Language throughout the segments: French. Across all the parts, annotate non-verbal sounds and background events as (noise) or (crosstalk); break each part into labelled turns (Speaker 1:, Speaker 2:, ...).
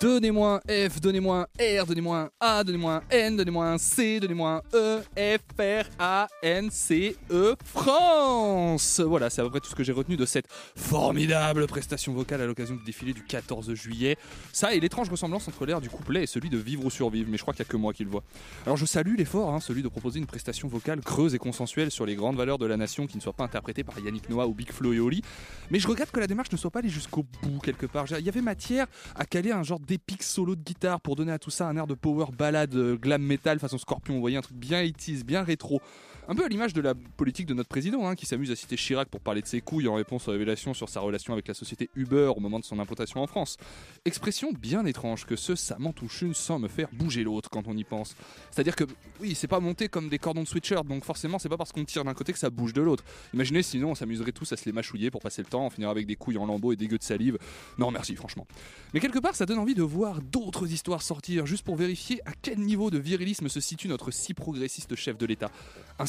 Speaker 1: Donnez-moi un F, donnez-moi un R, donnez-moi un A, donnez-moi un N, donnez-moi un C, donnez-moi un E, F, R, A, N, C, E, France Voilà, c'est à peu près tout ce que j'ai retenu de cette formidable prestation vocale à l'occasion du défilé du 14 juillet. Ça et l'étrange ressemblance entre l'air du couplet et celui de Vivre ou Survivre, mais je crois qu'il n'y a que moi qui le vois. Alors je salue l'effort, hein, celui de proposer une prestation vocale creuse et consensuelle sur les grandes valeurs de la nation qui ne soit pas interprétée par Yannick Noah ou Big Flo et Oli, mais je regrette que la démarche ne soit pas allée jusqu'au bout quelque part. Il y avait matière à caler un genre d'épique solo de guitare pour donner à tout ça un air de power ballade euh, glam metal façon Scorpion. Vous voyez un truc bien 80 bien rétro. Un peu à l'image de la politique de notre président, hein, qui s'amuse à citer Chirac pour parler de ses couilles en réponse aux révélations sur sa relation avec la société Uber au moment de son implantation en France. Expression bien étrange que ce ça m'en touche une sans me faire bouger l'autre quand on y pense. C'est-à-dire que, oui, c'est pas monté comme des cordons de sweatshirt, donc forcément c'est pas parce qu'on tire d'un côté que ça bouge de l'autre. Imaginez sinon on s'amuserait tous à se les mâchouiller pour passer le temps, on finirait avec des couilles en lambeaux et des gueux de salive. Non merci franchement. Mais quelque part ça donne envie de voir d'autres histoires sortir, juste pour vérifier à quel niveau de virilisme se situe notre si progressiste chef de l'État.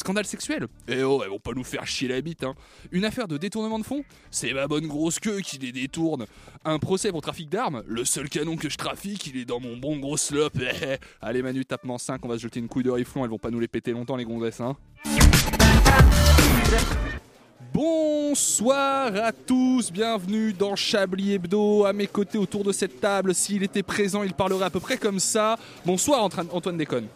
Speaker 1: Scandale sexuel Eh oh, elles vont pas nous faire chier la bite, hein. Une affaire de détournement de fonds C'est ma bonne grosse queue qui les détourne. Un procès pour trafic d'armes Le seul canon que je trafique, il est dans mon bon gros slop. (laughs) Allez Manu, tape 5, on va se jeter une couille de riflon, elles vont pas nous les péter longtemps les gonzesses, hein. Bonsoir à tous, bienvenue dans Chablis Hebdo. À mes côtés autour de cette table, s'il était présent, il parlerait à peu près comme ça. Bonsoir Antoine Déconne.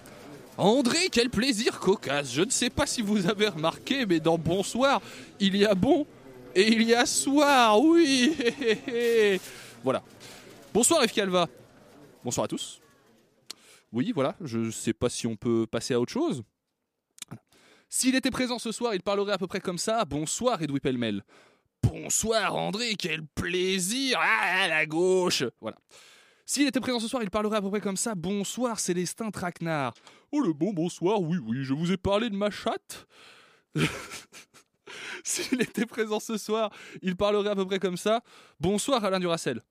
Speaker 1: André, quel plaisir cocasse. Je ne sais pas si vous avez remarqué, mais dans bonsoir, il y a bon et il y a soir. Oui. (laughs) voilà. Bonsoir Calva. Bonsoir à tous. Oui, voilà, je ne sais pas si on peut passer à autre chose. S'il était présent ce soir, il parlerait à peu près comme ça. Bonsoir Edoui Pellemel. Bonsoir André, quel plaisir Ah, la gauche Voilà. S'il était présent ce soir, il parlerait à peu près comme ça. Bonsoir Célestin Traquenard. Oh le bon bonsoir, oui, oui, je vous ai parlé de ma chatte. (laughs) S'il était présent ce soir, il parlerait à peu près comme ça. Bonsoir Alain Duracel.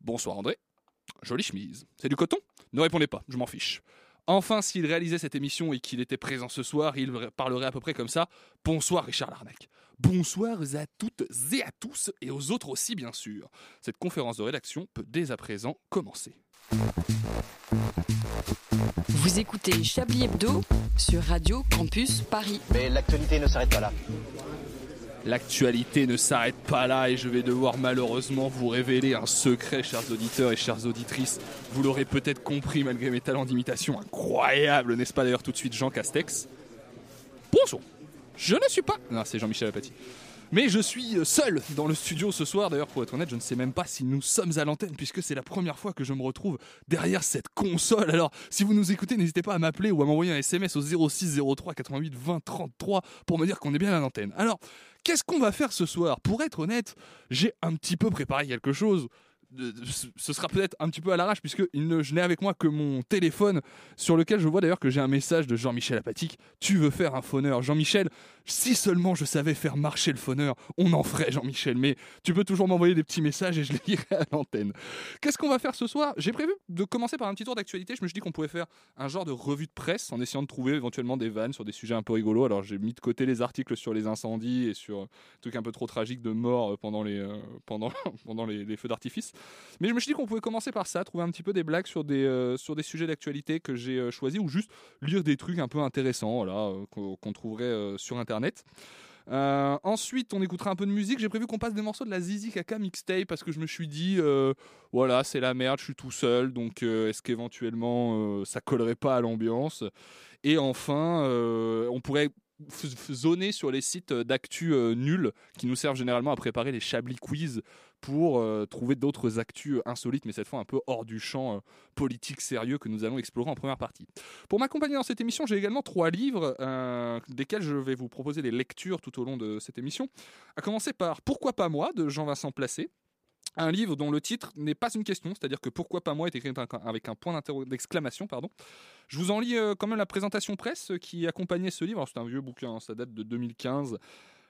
Speaker 1: Bonsoir André. Jolie chemise. C'est du coton? Ne répondez pas, je m'en fiche. Enfin, s'il réalisait cette émission et qu'il était présent ce soir, il parlerait à peu près comme ça. Bonsoir Richard Larnac. Bonsoir à toutes et à tous, et aux autres aussi bien sûr. Cette conférence de rédaction peut dès à présent commencer.
Speaker 2: Vous écoutez Chablis Hebdo sur Radio Campus Paris.
Speaker 3: Mais l'actualité ne s'arrête pas là.
Speaker 1: L'actualité ne s'arrête pas là et je vais devoir malheureusement vous révéler un secret, chers auditeurs et chères auditrices. Vous l'aurez peut-être compris malgré mes talents d'imitation incroyables, n'est-ce pas d'ailleurs tout de suite Jean Castex? Bonjour, je ne suis pas... Non, c'est Jean-Michel Apathy. Mais je suis seul dans le studio ce soir. D'ailleurs, pour être honnête, je ne sais même pas si nous sommes à l'antenne puisque c'est la première fois que je me retrouve derrière cette console. Alors, si vous nous écoutez, n'hésitez pas à m'appeler ou à m'envoyer un SMS au 06 03 88 20 33 pour me dire qu'on est bien à l'antenne. Alors, qu'est-ce qu'on va faire ce soir? Pour être honnête, j'ai un petit peu préparé quelque chose ce sera peut-être un petit peu à l'arrache puisque je n'ai avec moi que mon téléphone sur lequel je vois d'ailleurs que j'ai un message de Jean-Michel Apatique. Tu veux faire un phoneur Jean-Michel, si seulement je savais faire marcher le phoneur, on en ferait Jean-Michel. Mais tu peux toujours m'envoyer des petits messages et je les (laughs) lirai à l'antenne. Qu'est-ce qu'on va faire ce soir? J'ai prévu de commencer par un petit tour d'actualité. Je me suis dit qu'on pouvait faire un genre de revue de presse en essayant de trouver éventuellement des vannes sur des sujets un peu rigolos. Alors j'ai mis de côté les articles sur les incendies et sur des trucs un peu trop tragiques de mort pendant les, euh, pendant, (laughs) pendant les feux d'artifice. Mais je me suis dit qu'on pouvait commencer par ça, trouver un petit peu des blagues sur des, euh, sujets d'actualité que j'ai euh, choisis ou juste lire des trucs un peu intéressants euh, qu'on trouverait sur internet. ensuite, on écoutera un peu de musique. J'ai prévu qu'on passe des morceaux de la Zizi Kaka mixtape parce que je me suis dit, voilà, c'est la merde, je suis tout seul, donc est-ce qu'éventuellement ça collerait pas à l'ambiance? Et enfin, on pourrait zoner sur les sites d'actu nuls qui nous servent généralement à préparer les Chablis quiz pour euh, trouver d'autres actus insolites, mais cette fois un peu hors du champ euh, politique sérieux que nous allons explorer en première partie. Pour m'accompagner dans cette émission, j'ai également trois livres euh, desquels je vais vous proposer des lectures tout au long de cette émission. À commencer par Pourquoi pas moi de Jean-Vincent Placé. un livre dont le titre n'est pas une question, c'est-à-dire que pourquoi pas moi est écrit avec un point d'exclamation. pardon. Je vous en lis euh, quand même la présentation presse qui accompagnait ce livre. C'est un vieux bouquin, hein, ça date de 2015.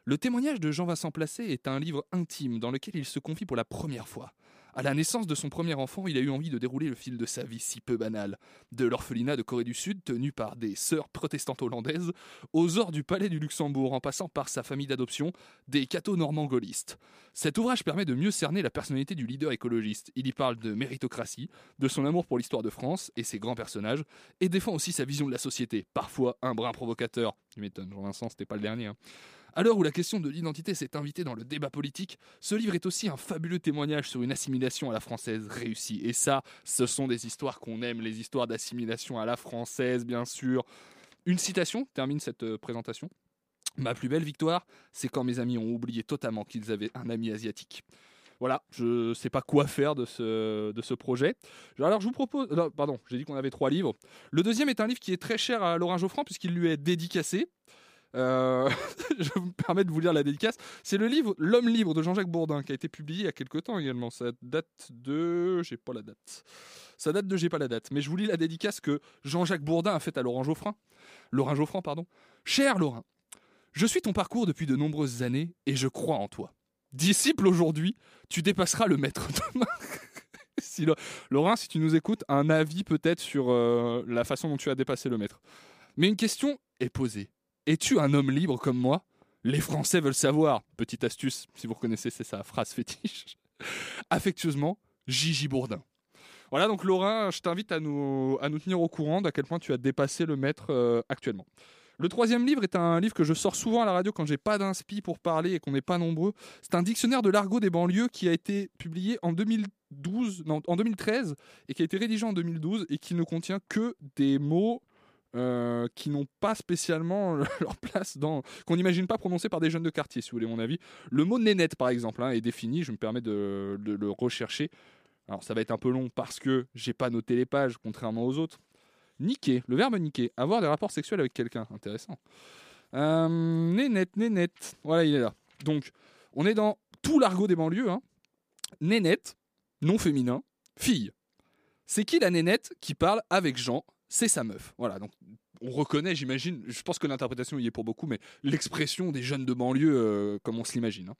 Speaker 1: Le témoignage de Jean-Vincent Placé est un livre intime dans lequel il se confie pour la première fois. À la naissance de son premier enfant, il a eu envie de dérouler le fil de sa vie si peu banale. De l'orphelinat de Corée du Sud, tenu par des sœurs protestantes hollandaises, aux ors du palais du Luxembourg, en passant par sa famille d'adoption, des cathos normands gaullistes. Cet ouvrage permet de mieux cerner la personnalité du leader écologiste. Il y parle de méritocratie, de son amour pour l'histoire de France et ses grands personnages, et défend aussi sa vision de la société, parfois un brin provocateur. Tu m'étonnes, Jean-Vincent, c'était pas le dernier. hein. À l'heure où la question de l'identité s'est invitée dans le débat politique, ce livre est aussi un fabuleux témoignage sur une assimilation à la française réussie. Et ça, ce sont des histoires qu'on aime, les histoires d'assimilation à la française, bien sûr. Une citation termine cette euh, présentation. Ma plus belle victoire, c'est quand mes amis ont oublié totalement qu'ils avaient un ami asiatique. Voilà, je sais pas quoi faire de ce, de ce projet. Alors je vous propose... non, pardon, j'ai dit qu'on avait trois livres. Le deuxième est un livre qui est très cher à Laurent Geoffrand puisqu'il lui est dédicacé. Euh, (laughs) je me permets de vous lire la dédicace. C'est le livre L'homme libre de Jean-Jacques Bourdin qui a été publié il y a quelque temps également. Ça date de. J'ai pas la date. Ça date de J'ai pas la date. Mais je vous lis la dédicace que Jean-Jacques Bourdin a faite à Laurent Geoffrin. Laurent Geoffrand, pardon. Cher Laurent, je suis ton parcours depuis de nombreuses années et je crois en toi. Disciple aujourd'hui, tu dépasseras le maître demain. (laughs) si Laurent, si tu nous écoutes, un avis peut-être sur euh, la façon dont tu as dépassé le maître. Mais une question est posée. Es-tu un homme libre comme moi? Les Français veulent savoir. Petite astuce, si vous reconnaissez, c'est sa phrase fétiche. (laughs) Affectueusement, Gigi Bourdin. Voilà, donc Laurent, je t'invite à nous, à nous tenir au courant d'à quel point tu as dépassé le maître euh, actuellement. Le troisième livre est un livre que je sors souvent à la radio quand j'ai pas d'inspi pour parler et qu'on n'est pas nombreux. C'est un dictionnaire de l'argot des banlieues qui a été publié en 2012, non, en 2013 et qui a été rédigé en 2012 et qui ne contient que des mots euh, qui n'ont pas spécialement (laughs) leur place dans qu'on n'imagine pas prononcés par des jeunes de quartier, si vous voulez mon avis. Le mot nénette, par exemple, hein, est défini. Je me permets de, de le rechercher. Alors ça va être un peu long parce que j'ai pas noté les pages, contrairement aux autres. Niquer, le verbe niquer, avoir des rapports sexuels avec quelqu'un, intéressant. Euh, nénette, nénette, voilà, il est là. Donc, on est dans tout l'argot des banlieues. Hein. Nénette, non féminin, fille. C'est qui la nénette qui parle avec Jean C'est sa meuf. Voilà, donc on reconnaît, j'imagine, je pense que l'interprétation y est pour beaucoup, mais l'expression des jeunes de banlieue euh, comme on se l'imagine. hein.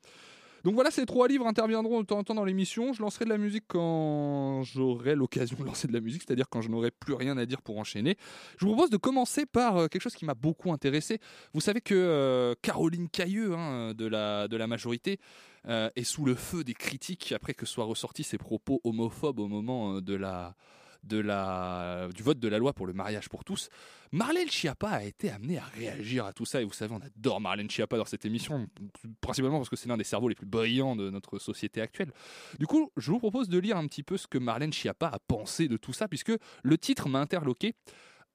Speaker 1: Donc voilà, ces trois livres interviendront de temps en temps dans l'émission. Je lancerai de la musique quand j'aurai l'occasion de lancer de la musique, c'est-à-dire quand je n'aurai plus rien à dire pour enchaîner. Je vous propose de commencer par euh, quelque chose qui m'a beaucoup intéressé. Vous savez que euh, Caroline Cailleux, hein, de, la, de la majorité, est sous le feu des critiques après que soient ressortis ses propos homophobes au moment de la, de la, du vote de la loi pour le mariage pour tous. Marlène Schiappa a été amenée à réagir à tout ça et vous savez, on adore Marlène Schiappa dans cette émission, principalement parce que c'est l'un des cerveaux les plus brillants de notre société actuelle. Du coup, je vous propose de lire un petit peu ce que Marlène Schiappa a pensé de tout ça puisque le titre m'a interloqué.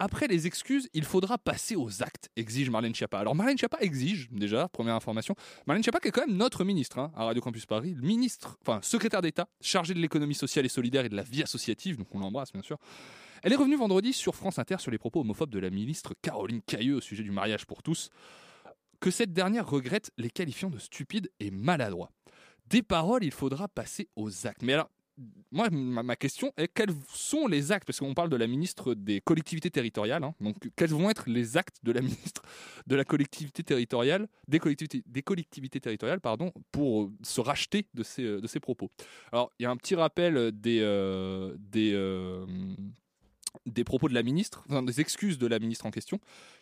Speaker 1: Après les excuses, il faudra passer aux actes, exige Marlène Schiappa. Alors Marlène Schiappa exige, déjà, première information, Marlène Schiappa qui est quand même notre ministre hein, à Radio Campus Paris, ministre, enfin secrétaire d'État, chargé de l'économie sociale et solidaire et de la vie associative, donc on l'embrasse bien sûr. Elle est revenue vendredi sur France Inter sur les propos homophobes de la ministre Caroline Cailleux au sujet du mariage pour tous, que cette dernière regrette les qualifiant de stupides et maladroits. Des paroles, il faudra passer aux actes. Mais alors, moi, ma, question est quels sont les actes Parce qu'on parle de la ministre des collectivités territoriales. hein. donc, quels vont être les actes de la (laughs) ministre de la collectivité territoriale, des collectivités, des collectivités territoriales, pardon, pour euh, se racheter de ces, euh, de ces propos? Alors, il y a un petit rappel des, euh, des, des propos de la ministre, enfin, des excuses de la ministre en question,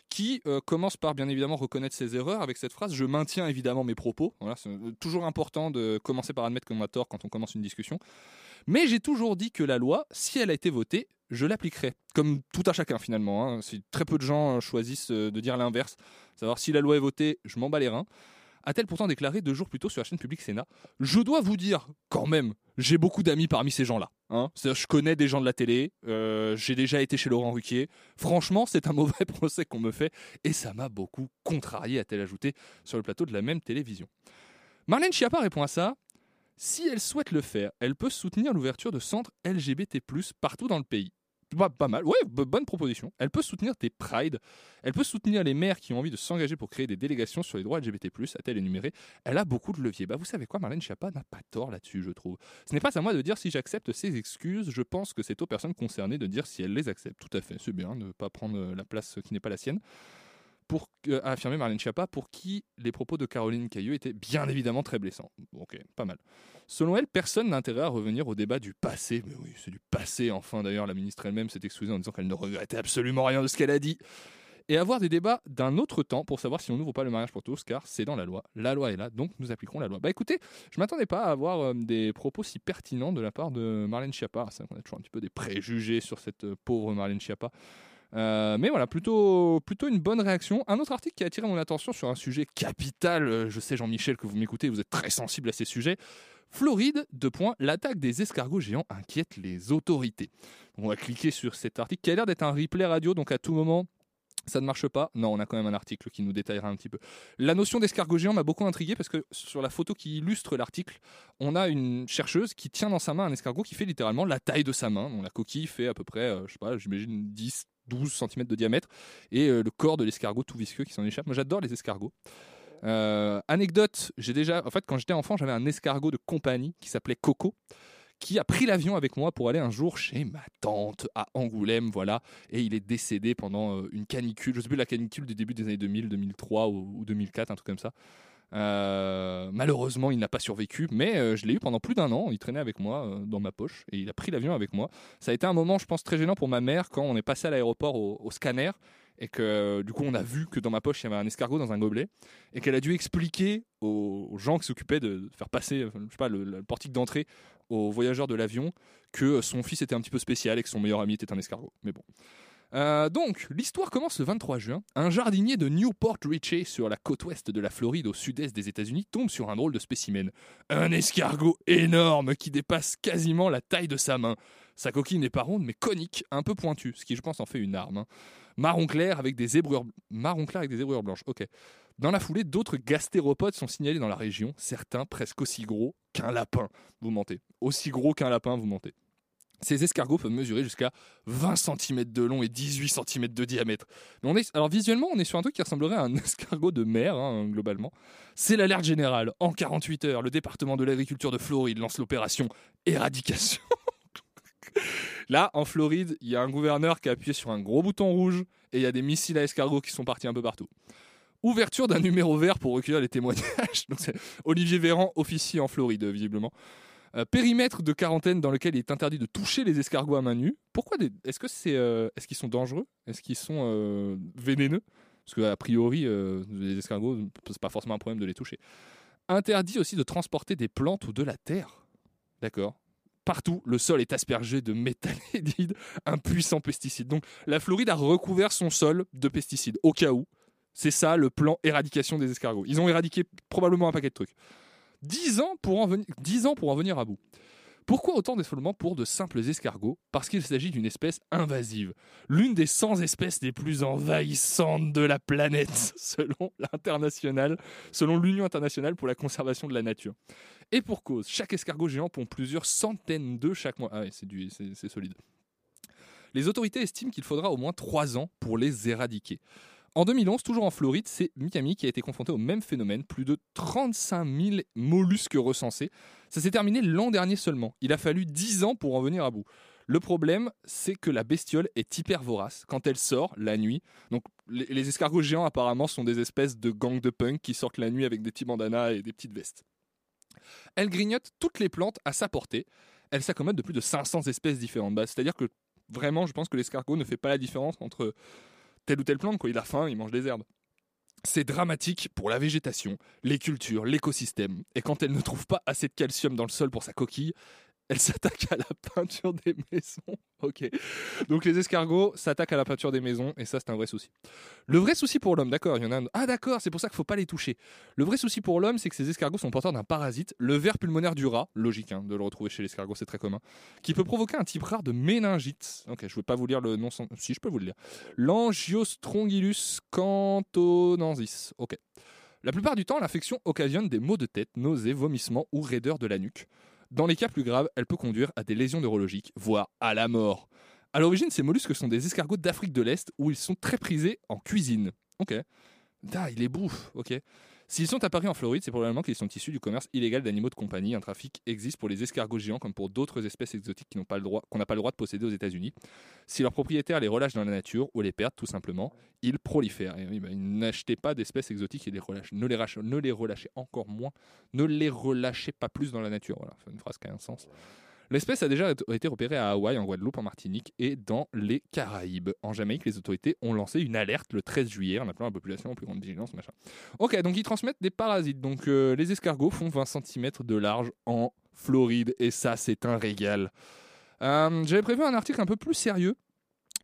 Speaker 1: qui euh, commence par bien évidemment reconnaître ses erreurs avec cette phrase Je maintiens évidemment mes propos. C'est euh, toujours important de commencer par admettre qu'on a tort quand on commence une discussion. Mais j'ai toujours dit que la loi, si elle a été votée, je l'appliquerai. Comme tout à chacun finalement. hein. Très peu de gens euh, choisissent de dire l'inverse, savoir si la loi est votée, je m'en bats les reins. A-t-elle pourtant déclaré deux jours plus tôt sur la chaîne publique Sénat Je dois vous dire, quand même, j'ai beaucoup d'amis parmi ces gens-là. Hein je connais des gens de la télé, euh, j'ai déjà été chez Laurent Ruquier. Franchement, c'est un (laughs) mauvais procès qu'on me fait et ça m'a beaucoup contrarié, a-t-elle ajouté, sur le plateau de la même télévision. Marlène Schiappa répond à ça. Si elle souhaite le faire, elle peut soutenir l'ouverture de centres LGBT+, partout dans le pays. Pas, pas mal, ouais, bonne proposition. Elle peut soutenir des prides, elle peut soutenir les maires qui ont envie de s'engager pour créer des délégations sur les droits LGBT+, a-t-elle énuméré. Elle a beaucoup de leviers. Bah, vous savez quoi, Marlène Schiappa n'a pas tort là-dessus, je trouve. Ce n'est pas à moi de dire si j'accepte ses excuses, je pense que c'est aux personnes concernées de dire si elles les acceptent. Tout à fait, c'est bien ne pas prendre euh, la place qui n'est pas la sienne. Pour, euh, a affirmé Marlène Schiappa, pour qui les propos de Caroline Cailleux étaient bien évidemment très blessants. Ok, pas mal. Selon elle, personne n'a intérêt à revenir au débat du passé. Mais oui, c'est du passé, enfin. D'ailleurs, la ministre elle-même s'est excusée en disant qu'elle ne regrettait absolument rien de ce qu'elle a dit. Et avoir des débats d'un autre temps pour savoir si on n'ouvre pas le mariage pour tous, car c'est dans la loi. La loi est là, donc nous appliquerons la loi. Bah écoutez, je m'attendais pas à avoir euh, des propos si pertinents de la part de Marlène Schiappa. C'est vrai qu'on a toujours un petit peu des préjugés sur cette euh, pauvre Marlène Schiappa. Euh, mais voilà, plutôt, plutôt une bonne réaction. Un autre article qui a attiré mon attention sur un sujet capital. Euh, Je sais, Jean-Michel, que vous m'écoutez, vous êtes très sensible à ces sujets. Floride, deux points, l'attaque des escargots géants inquiète les autorités. On va cliquer sur cet article qui a l'air d'être un replay radio, donc à tout moment, ça ne marche pas. Non, on a quand même un article qui nous détaillera un petit peu. La notion d'escargot géant m'a beaucoup intrigué parce que sur la photo qui illustre l'article, on a une chercheuse qui tient dans sa main un escargot qui fait littéralement la taille de sa main. Donc la coquille fait à peu près, euh, je sais pas, j'imagine 10, 12 cm de diamètre et euh, le corps de l'escargot tout visqueux qui s'en échappe. Moi j'adore les escargots. Euh, anecdote, j'ai déjà, en fait, quand j'étais enfant, j'avais un escargot de compagnie qui s'appelait Coco, qui a pris l'avion avec moi pour aller un jour chez ma tante à Angoulême, voilà, et il est décédé pendant euh, une canicule, je sais plus la canicule du début des années 2000, 2003 ou, ou 2004, un truc comme ça. Euh, malheureusement, il n'a pas survécu, mais euh, je l'ai eu pendant plus d'un an. Il traînait avec moi dans ma poche et il a pris l'avion avec moi. Ça a été un moment, je pense, très gênant pour ma mère quand on est passé à l'aéroport au, scanner et que du coup on a vu que dans ma poche il y avait un escargot dans un gobelet et qu'elle a dû expliquer aux, gens qui s'occupaient de faire passer, je sais pas, le portique d'entrée aux voyageurs de l'avion que son fils était un petit peu spécial et que son meilleur ami était un escargot. Mais bon. Euh, donc, l'histoire commence le 23 juin. Un jardinier de Newport Richey, sur la côte ouest de la Floride, au sud-est des États-Unis, tombe sur un drôle de spécimen. Un escargot énorme qui dépasse quasiment la taille de sa main. Sa coquille n'est pas ronde, mais conique, un peu pointue, ce qui, je pense, en fait une arme. hein. Marron clair avec des zébrures, marron clair avec des zébrures blanches. Ok. Dans la foulée, d'autres gastéropodes sont signalés dans la région, certains presque aussi gros qu'un lapin. Vous mentez. Aussi gros qu'un lapin, vous mentez. Ces escargots peuvent mesurer jusqu'à 20 cm de long et 18 cm de diamètre. Alors visuellement, on est sur un truc qui ressemblerait à un (laughs) escargot de mer, hein, globalement. C'est l'alerte générale. En 48 heures, le département de l'agriculture de Floride lance l'opération éradication. (laughs) Là, en Floride, il y a un gouverneur qui a appuyé sur un gros bouton rouge et il y a des missiles à escargots qui sont partis un peu partout. Ouverture d'un numéro vert pour recueillir les témoignages. (laughs) Olivier Véran, officier en Floride, visiblement. Euh, périmètre de quarantaine dans lequel il est interdit de toucher les escargots à main nue. Pourquoi. Est-ce que c'est, euh, est-ce qu'ils sont dangereux? Est-ce qu'ils sont euh, vénéneux? Parce que a priori, les escargots, c'est pas forcément un problème de les toucher. Interdit aussi de transporter des plantes ou de la terre. D'accord. Partout, le sol est aspergé de méthallédide, (laughs) un puissant pesticide. Donc, la Floride a recouvert son sol de pesticides, au cas où. C'est ça le plan éradication des escargots. Ils ont éradiqué probablement un paquet de trucs. 10 ans pour en venir, 10 ans pour en venir à bout. Pourquoi autant d'effondrement pour de simples escargots? Parce qu'il s'agit d'une espèce invasive, l'une des 100 espèces les plus envahissantes de la planète, (laughs) selon l'international, selon l'Union internationale pour la conservation de la nature. Et pour cause, chaque escargot géant pond plusieurs centaines d'œufs chaque mois. Ah ouais, c'est, c'est solide. Les autorités estiment qu'il faudra au moins 3 ans pour les éradiquer. En 2011, toujours en Floride, c'est Miami qui a été confronté au même phénomène. Plus de 35 000 mollusques recensés. Ça s'est terminé l'an dernier seulement. Il a fallu 10 ans pour en venir à bout. Le problème, c'est que la bestiole est hyper vorace quand elle sort la nuit. Donc, les, escargots géants, apparemment, sont des espèces de gangs de punk qui sortent la nuit avec des petits bandanas et des petites vestes. Elle grignote toutes les plantes à sa portée. Elle s'accommode de plus de 500 espèces différentes. Bah, C'est-à-dire que vraiment, je pense que l'escargot ne fait pas la différence entre telle ou telle plante. Quoi. Il a faim, il mange des herbes. C'est dramatique pour la végétation, les cultures, l'écosystème. Et quand elle ne trouve pas assez de calcium dans le sol pour sa coquille, elle s'attaque à la peinture des maisons. (laughs) Ok. Donc les escargots s'attaquent à la peinture des maisons et ça c'est un vrai souci. Le vrai souci pour l'homme, d'accord, il y en a un. Ah d'accord, c'est pour ça qu'il faut pas les toucher. Le vrai souci pour l'homme, c'est que ces escargots sont porteurs d'un parasite, le ver pulmonaire du rat, logique hein, de le retrouver chez l'escargot, c'est très commun, qui peut provoquer un type rare de méningite. Ok, je ne vais pas vous lire le nom, si je peux vous le lire. L'angiostrongylus cantonensis. Ok. La plupart du temps, l'infection occasionne des maux de tête, nausées, vomissements ou raideur de la nuque. Dans les cas plus graves, elle peut conduire à des lésions neurologiques, voire à la mort. À l'origine, ces mollusques sont des escargots d'Afrique de l'Est où ils sont très prisés en cuisine. Ok. Ah, il est bouffe. Ok. S'ils sont apparus en Floride, c'est probablement qu'ils sont issus du commerce illégal d'animaux de compagnie. Un trafic existe pour les escargots géants comme pour d'autres espèces exotiques qu'on n'a pas le droit de posséder aux États-Unis. Si leurs propriétaires les relâchent dans la nature ou les perdent tout simplement, ils prolifèrent. Et bah, n'achetez pas d'espèces exotiques et les relâchez. Ne les, relâchez, ne les relâchez encore moins. Ne les relâchez pas plus dans la nature. Voilà, c'est une phrase qui a un sens. L'espèce a déjà été repérée à Hawaï, en Guadeloupe, en Martinique et dans les Caraïbes. En Jamaïque, les autorités ont lancé une alerte le 13 juillet en appelant la population en plus grande vigilance. Machin. Ok, donc ils transmettent des parasites. Donc euh, les escargots font 20 cm de large en Floride et ça, c'est un régal. Euh, J'avais prévu un article un peu plus sérieux.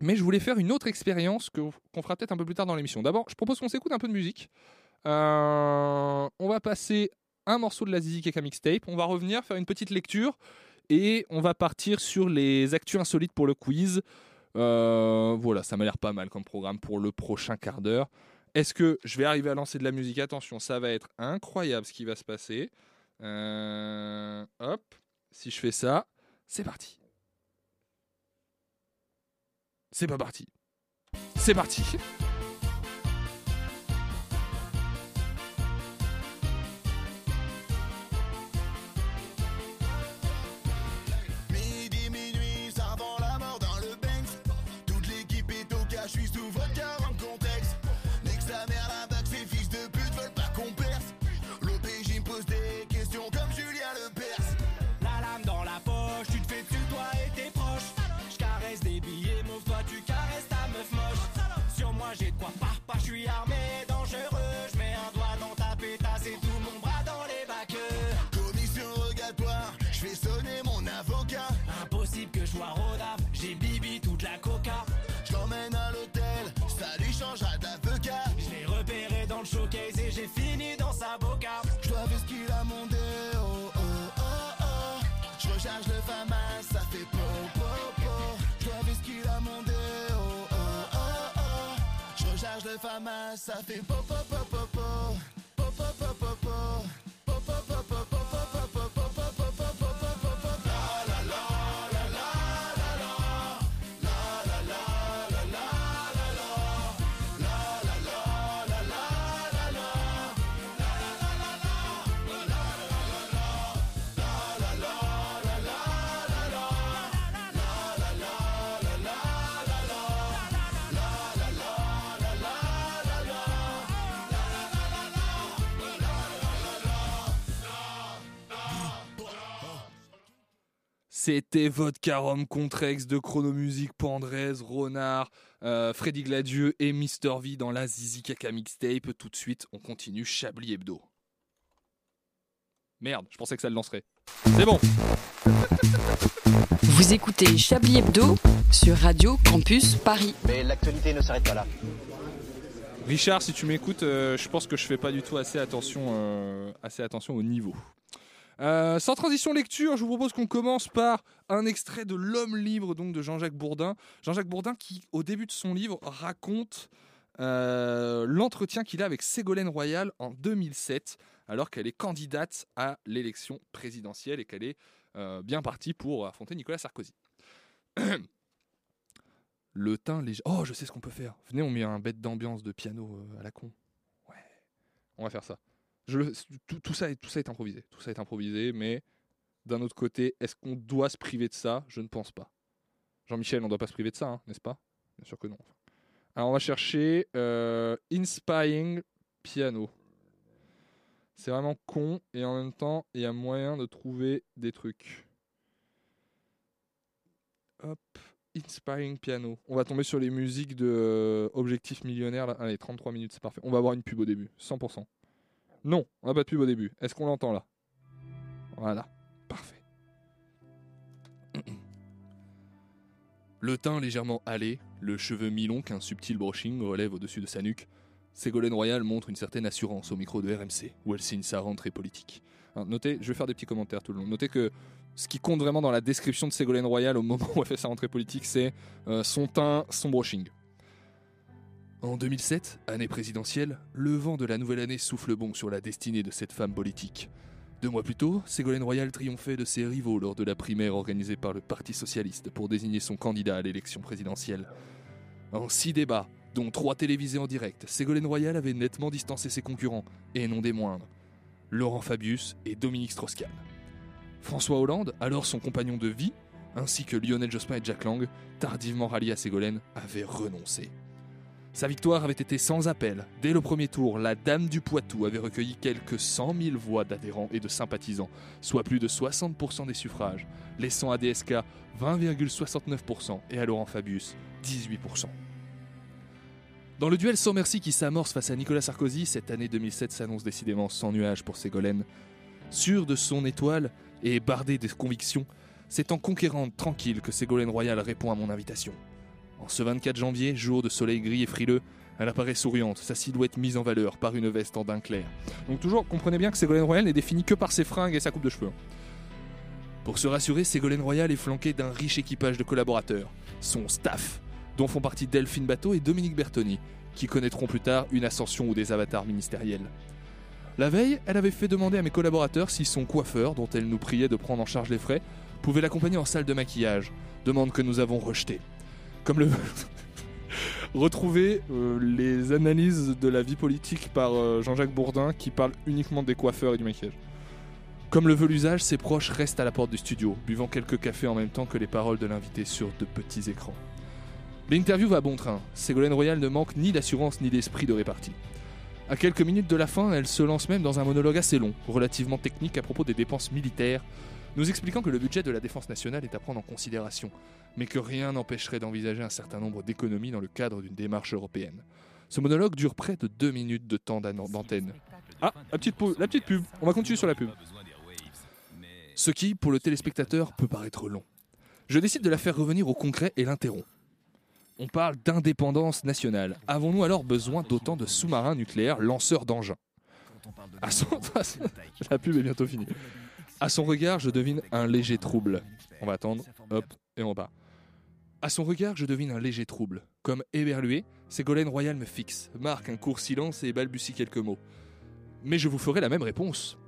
Speaker 1: Mais je voulais faire une autre expérience qu'on fera peut-être un peu plus tard dans l'émission. D'abord, je propose qu'on s'écoute un peu de musique. Euh, on va passer un morceau de la Zizi Keka mixtape. On va revenir faire une petite lecture et on va partir sur les actus insolites pour le quiz. Euh, voilà, ça m'a l'air pas mal comme programme pour le prochain quart d'heure. Est-ce que je vais arriver à lancer de la musique? Attention, ça va être incroyable ce qui va se passer. Euh, hop, si je fais ça, c'est parti. C'est pas parti. C'est parti.
Speaker 4: fama, ça fait
Speaker 1: C'était Vodka Rome Contrex de Chronomusique, Pandrez, Renard, euh, Freddy Gladieux et Mister V dans la Zizi Kaka mixtape. Tout de suite, on continue Chablis Hebdo. Merde, je pensais que ça le lancerait. C'est bon.
Speaker 2: Vous écoutez Chablis Hebdo sur Radio Campus Paris.
Speaker 3: Mais l'actualité ne s'arrête pas là.
Speaker 1: Richard, si tu m'écoutes, euh, je pense que je fais pas du tout assez attention, euh, assez attention au niveau. Euh, sans transition lecture, je vous propose qu'on commence par un extrait de L'homme libre donc de Jean-Jacques Bourdin. Jean-Jacques Bourdin qui, au début de son livre, raconte euh, l'entretien qu'il a avec Ségolène Royal en 2007, alors qu'elle est candidate à l'élection présidentielle et qu'elle est euh, bien partie pour affronter Nicolas Sarkozy. (clears throat) Le teint léger. Oh, je sais ce qu'on peut faire. Venez, on met un bête d'ambiance de piano à la con. Ouais, on va faire ça. Tout ça est, tout ça est improvisé. Tout ça est improvisé, mais d'un autre côté, est-ce qu'on doit se priver de ça? Je ne pense pas. Jean-Michel, on ne doit pas se priver de ça, hein, n'est-ce pas? Bien sûr que non. Alors, on va chercher euh, Inspiring Piano. C'est vraiment con et en même temps, il y a moyen de trouver des trucs. Hop, Inspiring Piano. On va tomber sur les musiques de euh, Objectif Millionnaire. Là. Allez, 33 minutes, c'est parfait. On va avoir une pub au début, 100%. Non, on n'a pas de pub au début. Est-ce qu'on l'entend là? Voilà, parfait. (clears throat) Le teint légèrement hâlé, le cheveu mi-long qu'un subtil brushing relève au-dessus de sa nuque, Ségolène Royal montre une certaine assurance au micro de RMC, où elle signe sa rentrée politique. Hein, notez, je vais faire des petits commentaires tout le long. Notez que ce qui compte vraiment dans la description de Ségolène Royal au moment où elle fait sa rentrée politique, c'est euh, son teint, son brushing. En 2007, année présidentielle, le vent de la nouvelle année souffle bon sur la destinée de cette femme politique. Deux mois plus tôt, Ségolène Royal triomphait de ses rivaux lors de la primaire organisée par le Parti Socialiste pour désigner son candidat à l'élection présidentielle. En six débats, dont trois télévisés en direct, Ségolène Royal avait nettement distancé ses concurrents, et non des moindres, Laurent Fabius et Dominique Strauss-Kahn. François Hollande, alors son compagnon de vie, ainsi que Lionel Jospin et Jack Lang, tardivement ralliés à Ségolène, avaient renoncé. Sa victoire avait été sans appel. Dès le premier tour, la Dame du Poitou avait recueilli quelques 100 000 voix d'adhérents et de sympathisants, soit plus de 60% des suffrages, laissant à DSK 20,69% et à Laurent Fabius 18%. Dans le duel sans merci qui s'amorce face à Nicolas Sarkozy, cette année 2007 s'annonce décidément sans nuage pour Ségolène. Sûre de son étoile et bardée de convictions, c'est en conquérante tranquille que Ségolène Royal répond à mon invitation. En ce 24 janvier, jour de soleil gris et frileux, elle apparaît souriante, sa silhouette mise en valeur par une veste en daim clair. Donc toujours, comprenez bien que Ségolène Royal n'est définie que par ses fringues et sa coupe de cheveux. Pour se rassurer, Ségolène Royal est flanquée d'un riche équipage de collaborateurs, son staff, dont font partie Delphine Bateau et Dominique Bertoni, qui connaîtront plus tard une ascension ou des avatars ministériels. La veille, elle avait fait demander à mes collaborateurs si son coiffeur, dont elle nous priait de prendre en charge les frais, pouvait l'accompagner en salle de maquillage, demande que nous avons rejetée. Comme le... (laughs) Retrouver euh, les analyses de la vie politique par euh, Jean-Jacques Bourdin qui parle uniquement des coiffeurs et du maquillage. Comme le veut l'usage, ses proches restent à la porte du studio, buvant quelques cafés en même temps que les paroles de l'invité sur de petits écrans. L'interview va bon train. Ségolène Royal ne manque ni d'assurance ni d'esprit de répartie. À quelques minutes de la fin, elle se lance même dans un monologue assez long, relativement technique à propos des dépenses militaires, nous expliquant que le budget de la défense nationale est à prendre en considération, mais que rien n'empêcherait d'envisager un certain nombre d'économies dans le cadre d'une démarche européenne. Ce monologue dure près de deux minutes de temps d'antenne. Ah, la petite, la petite pub, on va continuer sur la pub. Ce qui, pour le téléspectateur, peut paraître long. Je décide de la faire revenir au concret et l'interromps. On parle d'indépendance nationale. Avons-nous alors besoin d'autant de sous-marins nucléaires lanceurs d'engins? À son... La pub est bientôt finie. À son regard, je devine un léger trouble. On va attendre, hop, et on part. À son regard, je devine un léger trouble. Comme éberlué, Ségolène Royal me fixe, marque un court silence et balbutie quelques mots. Mais je vous ferai la même réponse.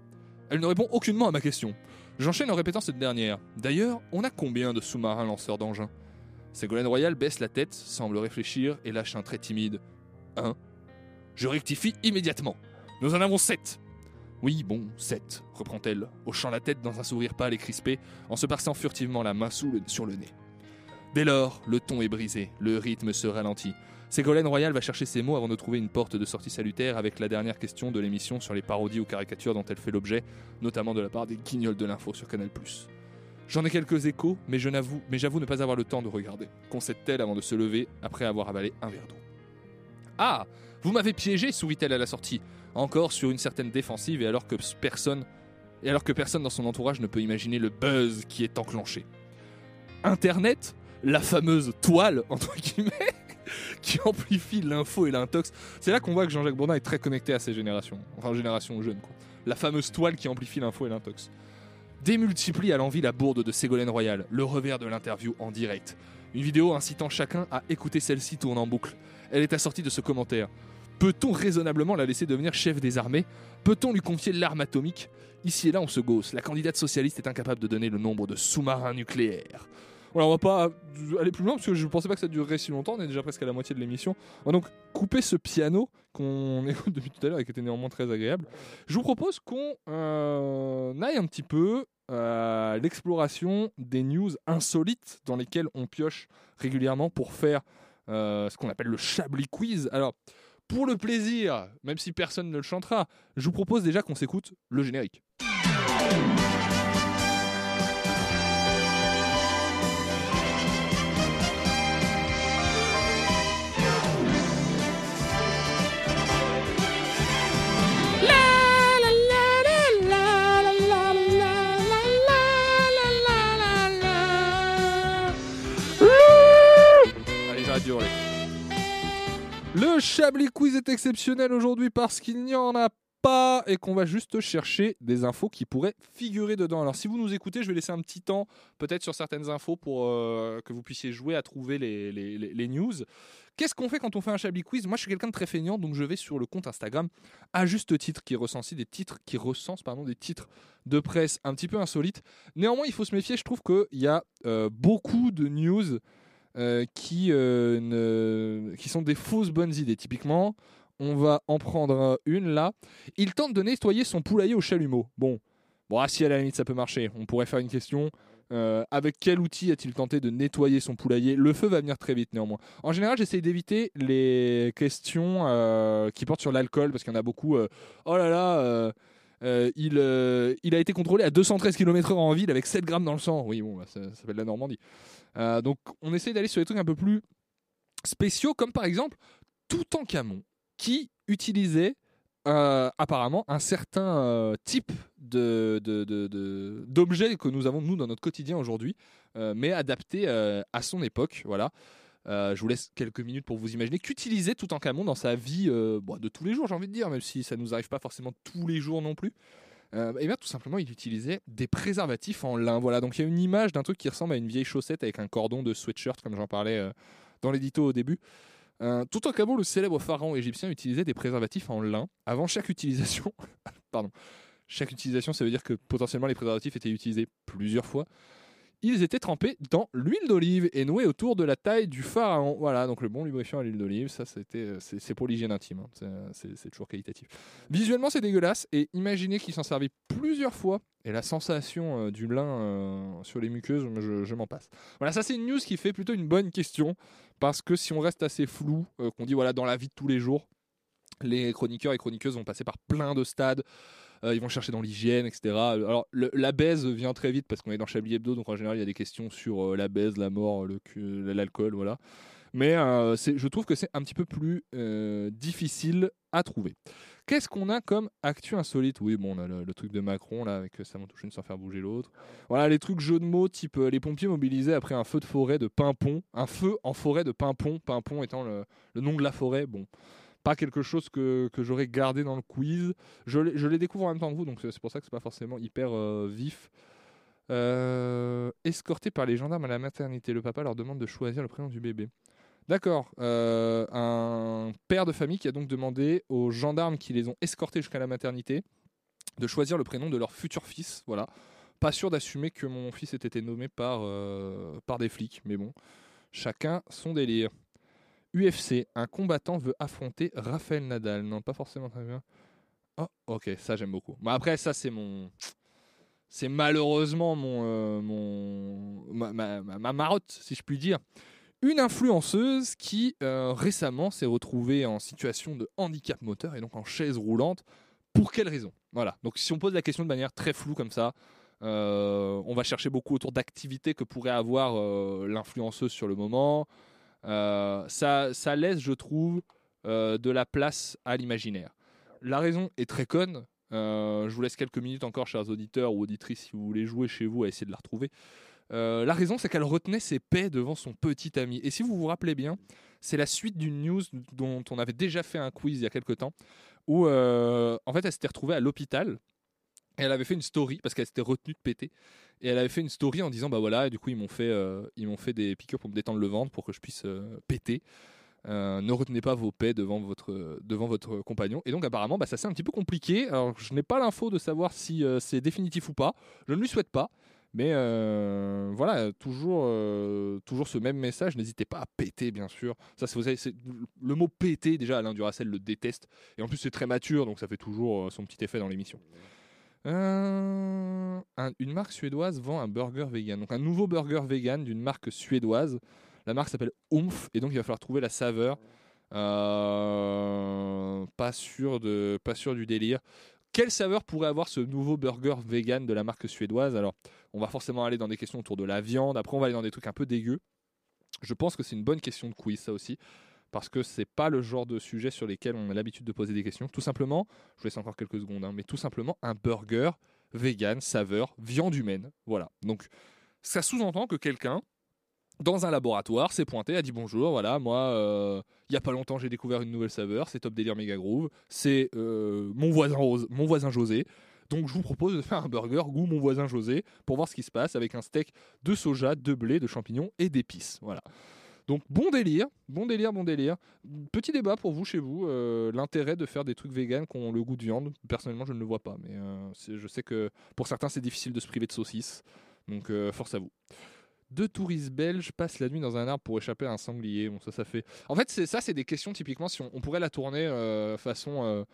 Speaker 1: Elle ne répond aucunement à ma question. J'enchaîne en répétant cette dernière. D'ailleurs, on a combien de sous-marins lanceurs d'engins? Ségolène Royal baisse la tête, semble réfléchir et lâche un trait timide. Un. Je rectifie immédiatement. Nous en avons sept. Oui, bon, sept, reprend-elle, hochant la tête dans un sourire pâle et crispé, en se passant furtivement la main sous sur le nez. Dès lors, le ton est brisé, le rythme se ralentit. Ségolène Royal va chercher ses mots avant de trouver une porte de sortie salutaire avec la dernière question de l'émission sur les parodies ou caricatures dont elle fait l'objet, notamment de la part des guignols de l'info sur Canal+. J'en ai quelques échos, mais mais j'avoue ne pas avoir le temps de regarder. Concède-t-elle avant de se lever après avoir avalé un verre d'eau. Ah Vous m'avez piégé, sourit-elle à la sortie, encore sur une certaine défensive et alors que personne et alors que personne dans son entourage ne peut imaginer le buzz qui est enclenché. Internet, la fameuse toile entre guillemets, (laughs) qui amplifie l'info et l'intox. C'est là qu'on voit que Jean-Jacques Bourdin est très connecté à ces générations, enfin génération jeune quoi. La fameuse toile qui amplifie l'info et l'intox démultiplie à l'envie la bourde de Ségolène Royal, le revers de l'interview en direct. Une vidéo incitant chacun à écouter celle-ci tourne en boucle. Elle est assortie de ce commentaire. Peut-on raisonnablement la laisser devenir chef des armées? Peut-on lui confier l'arme atomique? Ici et là, on se gausse. La candidate socialiste est incapable de donner le nombre de sous-marins nucléaires. Voilà, on va pas aller plus loin parce que je pensais pas que ça durerait si longtemps. On est déjà presque à la moitié de l'émission. On va donc couper ce piano qu'on (laughs) écoute depuis tout à l'heure et qui était néanmoins très agréable. Je vous propose qu'on euh, aille un petit peu à l'exploration des news insolites dans lesquelles on pioche régulièrement pour faire euh, ce qu'on appelle le Chablis Quiz. Alors, pour le plaisir, même si personne ne le chantera, je vous propose déjà qu'on s'écoute le générique. Le Chablis Quiz est exceptionnel aujourd'hui parce qu'il n'y en a pas et qu'on va juste chercher des infos qui pourraient figurer dedans. Alors si vous nous écoutez, je vais laisser un petit temps peut-être sur certaines infos pour euh, que vous puissiez jouer à trouver les, news. Qu'est-ce qu'on fait quand on fait un Chablis Quiz? Moi je suis quelqu'un de très feignant donc je vais sur le compte Instagram à juste titre qui recense des titres qui recense pardon des titres de presse un petit peu insolites. Néanmoins il faut se méfier, je trouve qu'il y a euh, beaucoup de news euh, qui, euh, qui sont des fausses bonnes idées. Typiquement, on va en prendre une là. Il tente de nettoyer son poulailler au chalumeau. Bon, bon ah, si à la limite ça peut marcher, on pourrait faire une question. euh, avec quel outil a-t-il tenté de nettoyer son poulailler? Le feu va venir très vite néanmoins. En général, j'essaye d'éviter les questions qui portent sur l'alcool parce qu'il y en a beaucoup. oh là là, euh, euh, il, a été contrôlé à 213 km/h en ville avec 7 grammes dans le sang. Oui, bon, bah, ça, s'appelle la Normandie. Euh, donc on essaye d'aller sur des trucs un peu plus spéciaux, comme par exemple Toutankhamon, qui utilisait apparemment un certain type d'objet que nous avons nous dans notre quotidien aujourd'hui, mais adapté à son époque. Voilà. Euh, je vous laisse quelques minutes pour vous imaginer qu'utilisait Toutankhamon dans sa vie euh, bon, de tous les jours, j'ai envie de dire, même si ça nous arrive pas forcément tous les jours non plus. Euh, et bien tout simplement, il utilisait des préservatifs en lin. Voilà, donc il y a une image d'un truc qui ressemble à une vieille chaussette avec un cordon de sweatshirt, comme j'en parlais dans l'édito au début. Toutankhamon, le célèbre pharaon égyptien, utilisait des préservatifs en lin avant chaque utilisation. (laughs) Pardon. Chaque utilisation, ça veut dire que potentiellement les préservatifs étaient utilisés plusieurs fois. Ils étaient trempés dans l'huile d'olive et noués autour de la taille du pharaon. Voilà, donc le bon lubrifiant à l'huile d'olive, ça c'était, euh, c'est pour l'hygiène intime, hein. C'est- c'est toujours qualitatif. Visuellement, c'est dégueulasse et imaginez qu'il s'en servait plusieurs fois et la sensation euh, du lin euh, sur les muqueuses, je, m'en passe. Voilà, ça c'est une news qui fait plutôt une bonne question parce que si on reste assez flou, euh, qu'on dit voilà dans la vie de tous les jours, les chroniqueurs et chroniqueuses vont passer par plein de stades. Euh, ils vont chercher dans l'hygiène, etc. Alors, la baise vient très vite parce qu'on est dans Chablis Hebdo, donc en général, il y a des questions sur euh, la baise, la mort, l'alcool, voilà. Mais euh, je trouve que c'est un petit peu plus difficile à trouver. Qu'est-ce qu'on a comme actu insolite? Oui, bon, on a le, truc de Macron, là, avec ça m'en touche une sans faire bouger l'autre. Voilà, les trucs jeux de mots, type les pompiers mobilisés après un feu de forêt de Pimpon. Un feu en forêt de Pimpon, Pimpon étant le, le nom de la forêt. Bon, pas quelque chose que, j'aurais gardé dans le quiz. Je je les découvre en même temps que vous, donc c'est pour ça que c'est pas forcément hyper euh, vif. Euh, escortés par les gendarmes à la maternité, le papa leur demande de choisir le prénom du bébé. D'accord. euh, un père de famille qui a donc demandé aux gendarmes qui les ont escortés jusqu'à la maternité de choisir le prénom de leur futur fils. Voilà. Pas sûr d'assumer que mon fils ait été nommé par, par des flics, mais bon, chacun son délire. UFC, un combattant veut affronter Raphaël Nadal. Non, pas forcément très bien. Oh, ok, ça j'aime beaucoup. Mais après, ça c'est mon. C'est malheureusement mon, euh, mon ma, ma- ma- ma marotte, si je puis dire. Une influenceuse qui euh, récemment s'est retrouvée en situation de handicap moteur et donc en chaise roulante. Pour quelle raison? Voilà. Donc si on pose la question de manière très floue comme ça, euh, on va chercher beaucoup autour d'activités que pourrait avoir l'influenceuse sur le moment. Euh, ça, laisse, je trouve, euh, de la place à l'imaginaire. La raison est très conne. Euh, je vous laisse quelques minutes encore, chers auditeurs ou auditrices, si vous voulez jouer chez vous à essayer de la retrouver. La raison, c'est qu'elle retenait ses paix devant son petit ami. Et si vous vous rappelez bien, c'est la suite d'une news dont on avait déjà fait un quiz il y a quelques temps, où en fait elle s'était retrouvée à l'hôpital elle avait fait une story parce qu'elle s'était retenue de péter. Et elle avait fait une story en disant bah voilà, et du coup ils m'ont fait, euh, ils m'ont fait des piqûres pour me détendre le ventre pour que je puisse euh, péter. Euh, ne retenez pas vos paix devant votre, devant votre compagnon. Et donc apparemment, bah, ça c'est un petit peu compliqué. Alors je n'ai pas l'info de savoir si euh, c'est définitif ou pas. Je ne lui souhaite pas. Mais voilà, toujours, toujours ce même message. N'hésitez pas à péter, bien sûr. Ça, vous le mot péter, déjà, Alain Duracel le déteste. Et en plus, c'est très mature, donc ça fait toujours son petit effet dans l'émission. Euh, un- une marque suédoise vend un burger vegan. Donc un nouveau burger vegan d'une marque suédoise. La marque s'appelle Oomph et donc il va falloir trouver la saveur. Euh, pas sûr de, pas du délire. Quelle saveur pourrait avoir ce nouveau burger vegan de la marque suédoise? Alors, on va forcément aller dans des questions autour de la viande. Après, on va aller dans des trucs un peu dégueux. Je pense que c'est une bonne question de quiz, ça aussi, parce que c'est pas le genre de sujet sur lesquels on a l'habitude de poser des questions. Tout simplement, je vous laisse encore quelques secondes, hein, mais tout simplement un burger vegan, saveur, viande humaine. Voilà. Donc, ça sous-entend que quelqu'un dans un laboratoire, s'est pointé, a dit bonjour, voilà, moi, euh, il y a pas longtemps, j'ai découvert une nouvelle saveur, c'est Top Délire Mega Groove, c'est euh, mon, voisin Rose- mon voisin José. Donc je vous propose de faire un burger goût mon voisin José pour voir ce qui se passe avec un steak de soja, de blé, de champignons et d'épices. Voilà. Donc bon délire, bon délire, bon délire. Petit débat pour vous chez vous, euh, l'intérêt de faire des trucs véganes qui ont le goût de viande. Personnellement, je ne le vois pas, mais euh, je sais que pour certains, c'est difficile de se priver de saucisses. Donc euh, force à vous. Deux touristes belges passent la nuit dans un arbre pour échapper à un sanglier. Bon, ça, ça fait. En fait, ça, c'est des questions typiquement. Si on, on pourrait la tourner façon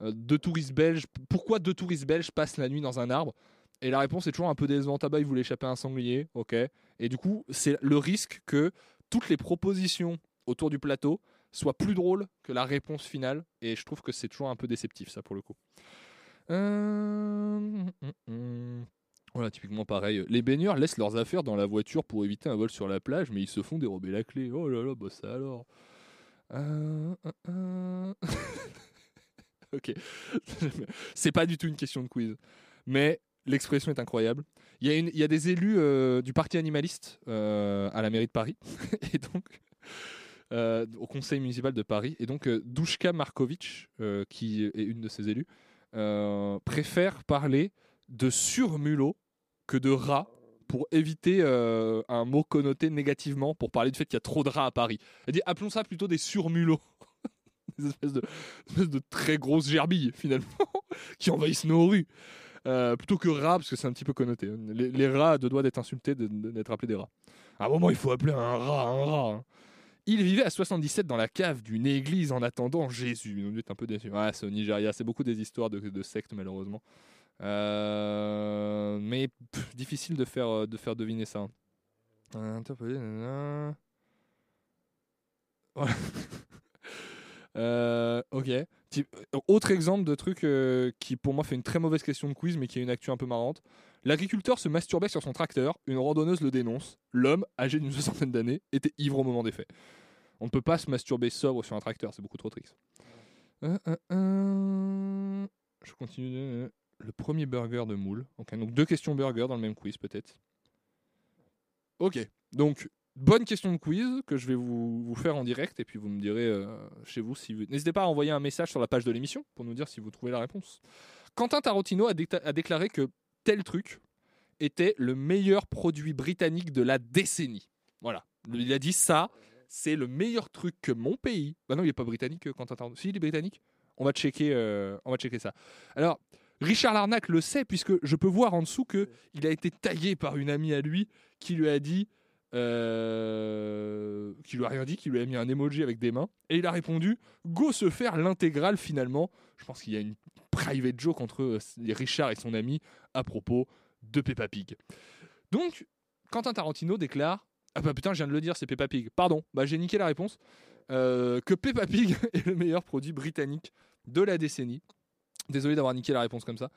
Speaker 1: deux touristes belges. Pourquoi deux touristes belges passent la nuit dans un arbre? Et la réponse est toujours un peu décevante. Ah bah, ils voulaient échapper à un sanglier. Ok. Et du coup, c'est le risque que toutes les propositions autour du plateau soient plus drôles que la réponse finale. Et je trouve que c'est toujours un peu déceptif, ça, pour le coup. Euh. Voilà, typiquement pareil. Les baigneurs laissent leurs affaires dans la voiture pour éviter un vol sur la plage, mais ils se font dérober la clé. Oh là là, bah ça alors. Euh, euh. (laughs) ok. (laughs) C'est pas du tout une question de quiz. Mais l'expression est incroyable. Il y a, des élus euh, du parti animaliste euh, à la mairie de Paris. (laughs) et donc. euh, au conseil municipal de Paris. Et donc, Douchka Markovic, qui est une de ces élus, préfère parler de surmulot que de rat pour éviter un mot connoté négativement pour parler du fait qu'il y a trop de rats à Paris. Elle dit appelons ça plutôt des surmulots. (laughs) des espèces de très grosses gerbilles finalement (laughs) qui envahissent nos rues. Euh, plutôt que rats parce que c'est un petit peu connoté. Les, rats à deux doigts d'être insultés, d'être appelés des rats. À un moment il faut appeler un rat un rat. hein. Il vivait à 77 dans la cave d'une église en attendant Jésus. On est un peu déçu. Ouais, c'est au Nigeria. C'est beaucoup des histoires de, sectes, malheureusement. Euh, mais difficile de faire, euh, de faire deviner ça. Voilà. Euh, ok. Euh, Autre exemple de truc euh, qui pour moi fait une très mauvaise question de quiz mais qui a une actu un peu marrante. L'agriculteur se masturbait sur son tracteur, une randonneuse le dénonce. L'homme, âgé d'une soixantaine d'années, était ivre au moment des faits. On ne peut pas se masturber sobre sur un tracteur, c'est beaucoup trop triste. Euh, Je continue. Le premier burger de moule. Donc deux questions burger dans le même quiz peut-être. Ok, donc bonne question de quiz que je vais vous, faire en direct et puis vous me direz euh, chez vous si vous... N'hésitez pas à envoyer un message sur la page de l'émission pour nous dire si vous trouvez la réponse. Quentin Tarantino a, déclaré que tel truc était le meilleur produit britannique de la décennie. Voilà, il a dit ça, c'est le meilleur truc que mon pays. Bah non, il est pas britannique, euh, Quentin Tarantino. Si, il est britannique. On va checker, euh, on va checker ça. Alors, Richard Larnac le sait puisque je peux voir en dessous que il a été tagué par une amie à lui qui lui a dit, euh, qui lui a rien dit, qui lui a mis un emoji avec des mains et il a répondu go se faire l'intégrale finalement. Je pense qu'il y a une private joke entre euh, Richard et son ami à propos de Peppa Pig. Donc, Quentin Tarantino déclare ah bah putain, je viens de le dire, c'est Peppa Pig. Pardon, bah j'ai niqué la réponse. Euh, que Peppa Pig (laughs) est le meilleur produit britannique de la décennie. Désolé d'avoir niqué la réponse comme ça.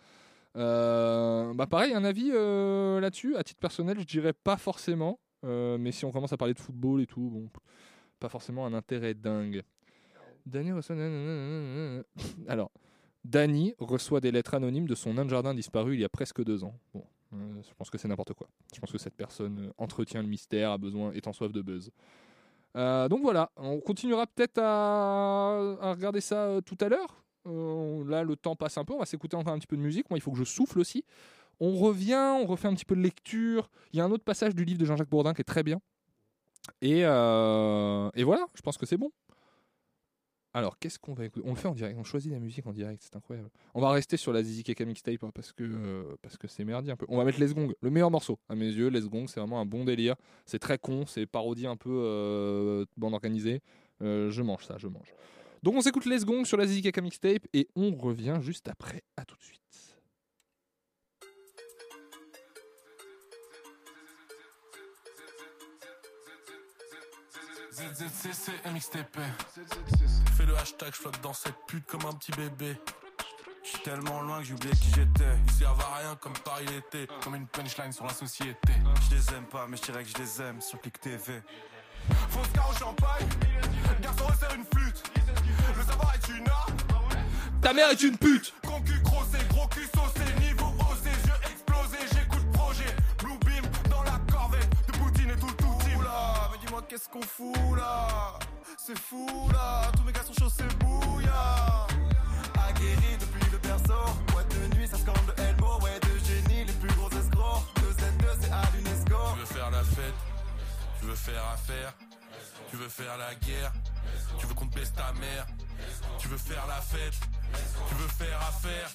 Speaker 1: Bah pareil, un avis là-dessus, à titre personnel, je dirais pas forcément. Euh, mais si on commence à parler de football et tout, bon, pas forcément un intérêt dingue. Danny reçoit. Alors, Danny reçoit des lettres anonymes de son nain de jardin disparu il y a presque deux ans. Bon, euh, je pense que c'est n'importe quoi. Je pense que cette personne euh, entretient le mystère, a besoin, est en soif de buzz. Donc voilà, on continuera peut-être à, regarder ça tout à l'heure. Là, le temps passe un peu, on va s'écouter encore un petit peu de musique. Moi, il faut que je souffle aussi. On revient, on refait un petit peu de lecture. Il y a un autre passage du livre de Jean-Jacques Bourdin qui est très bien. Et, euh, voilà, je pense que c'est bon. Alors, qu'est-ce qu'on va écouter? On le fait en direct, on choisit la musique en direct, c'est incroyable. On va rester sur la Zizi Keka mixtape hein, parce que c'est merdier un peu. On va mettre Les Gong, le meilleur morceau à mes yeux. Les Gong, c'est vraiment un bon délire. C'est très con, c'est parodie un peu euh, bande organisée. Euh, je mange ça, je mange. Donc on s'écoute Les Gong sur la Zizi Keka mixtape et on revient juste après. À tout de suite.
Speaker 5: ZZCC MXTP Fais le hashtag, je flotte dans cette pute comme un petit bébé. Je suis tellement loin que j'ai oublié qui j'étais. Ils servent à rien comme Paris l'été. Comme une punchline sur la société.
Speaker 6: Je les aime pas, mais je dirais que je les aime sur Click TV.
Speaker 5: Fausse car au champagne. Garçon resserre une flûte. Le savoir est une arme
Speaker 1: Ta mère est une pute.
Speaker 5: Gros cul grossé, gros cul qu'est-ce qu'on fout là? C'est fou là, tous mes gars sont chauds, c'est bouillard. Aguerri depuis le berceau, boîte de nuit, ça scande le elbow, ouais, de génie, les plus gros escrocs. 2Z2, c'est à l'UNESCO. Tu veux faire la fête, tu veux faire affaire, tu veux faire la guerre, tu veux qu'on te baisse ta mère, tu veux faire la fête, tu veux faire affaire,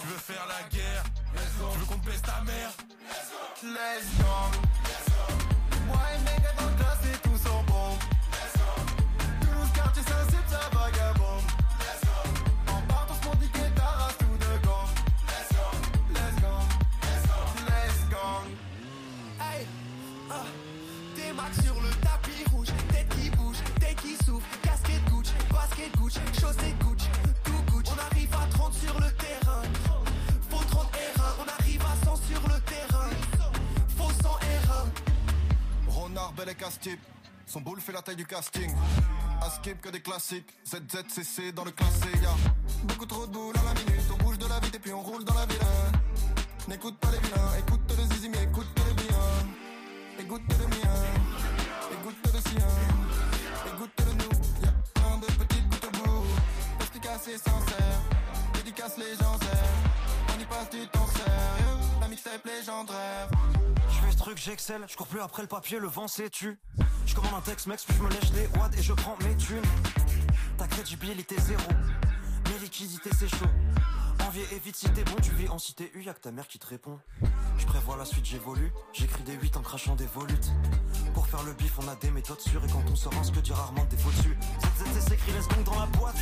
Speaker 5: tu veux faire la guerre, tu veux qu'on te baisse ta mère? Let's go. Moi et
Speaker 4: Ronard, bel et casse-type. Son boule fait la taille du casting. À skip que des classiques. ZZCC dans le classé. Beaucoup trop de boules à la minute. On bouge de la vite et puis on roule dans la ville. N'écoute pas les vilains. Écoute le zizi, écoute le bien. Écoute le mien. Écoute le sien. Écoute le nous. Y'a plein de petites gouttes au bout. Perspicace et sincère. Dédicace légendaire. On y passe du temps sérieux. La mixtape légendaire.
Speaker 7: Je fais ce truc, j'excelle, je cours plus après le papier, le vent s'étue. Je commande un texte, mec, puis je me lèche les watts et je prends mes thunes. Ta crédibilité zéro, mes liquidités c'est chaud. Envie et vite si t'es bon, tu vis en cité U, y'a que ta mère qui te répond. Je prévois la suite, j'évolue, j'écris des 8 en crachant des volutes. Pour faire le bif, on a des méthodes sûres et quand on sort un ce que dit rarement des faux dessus. ZZZ s'écrit, laisse donc dans la boîte.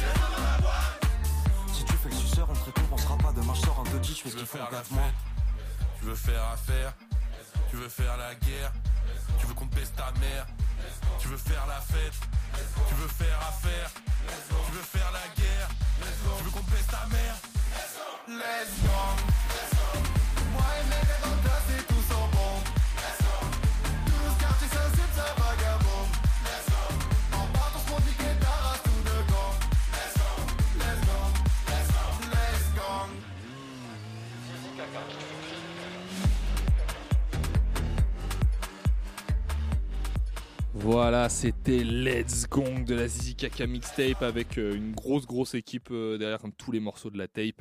Speaker 7: Si tu fais le suceur, on te récompensera pas. Demain je sors un 2 je fais ce qu'il faut en
Speaker 5: la
Speaker 7: 4 mois.
Speaker 5: fête, tu veux faire affaire, tu veux faire la guerre, tu veux qu'on baisse ta mère, tu veux faire la fête, tu veux faire affaire, tu veux faire la guerre, tu veux qu'on baisse ta mère. Let's go.
Speaker 1: Voilà, c'était Let's Gong de la Zizi Kaka mixtape avec euh, une grosse grosse équipe euh, derrière tous les morceaux de la tape.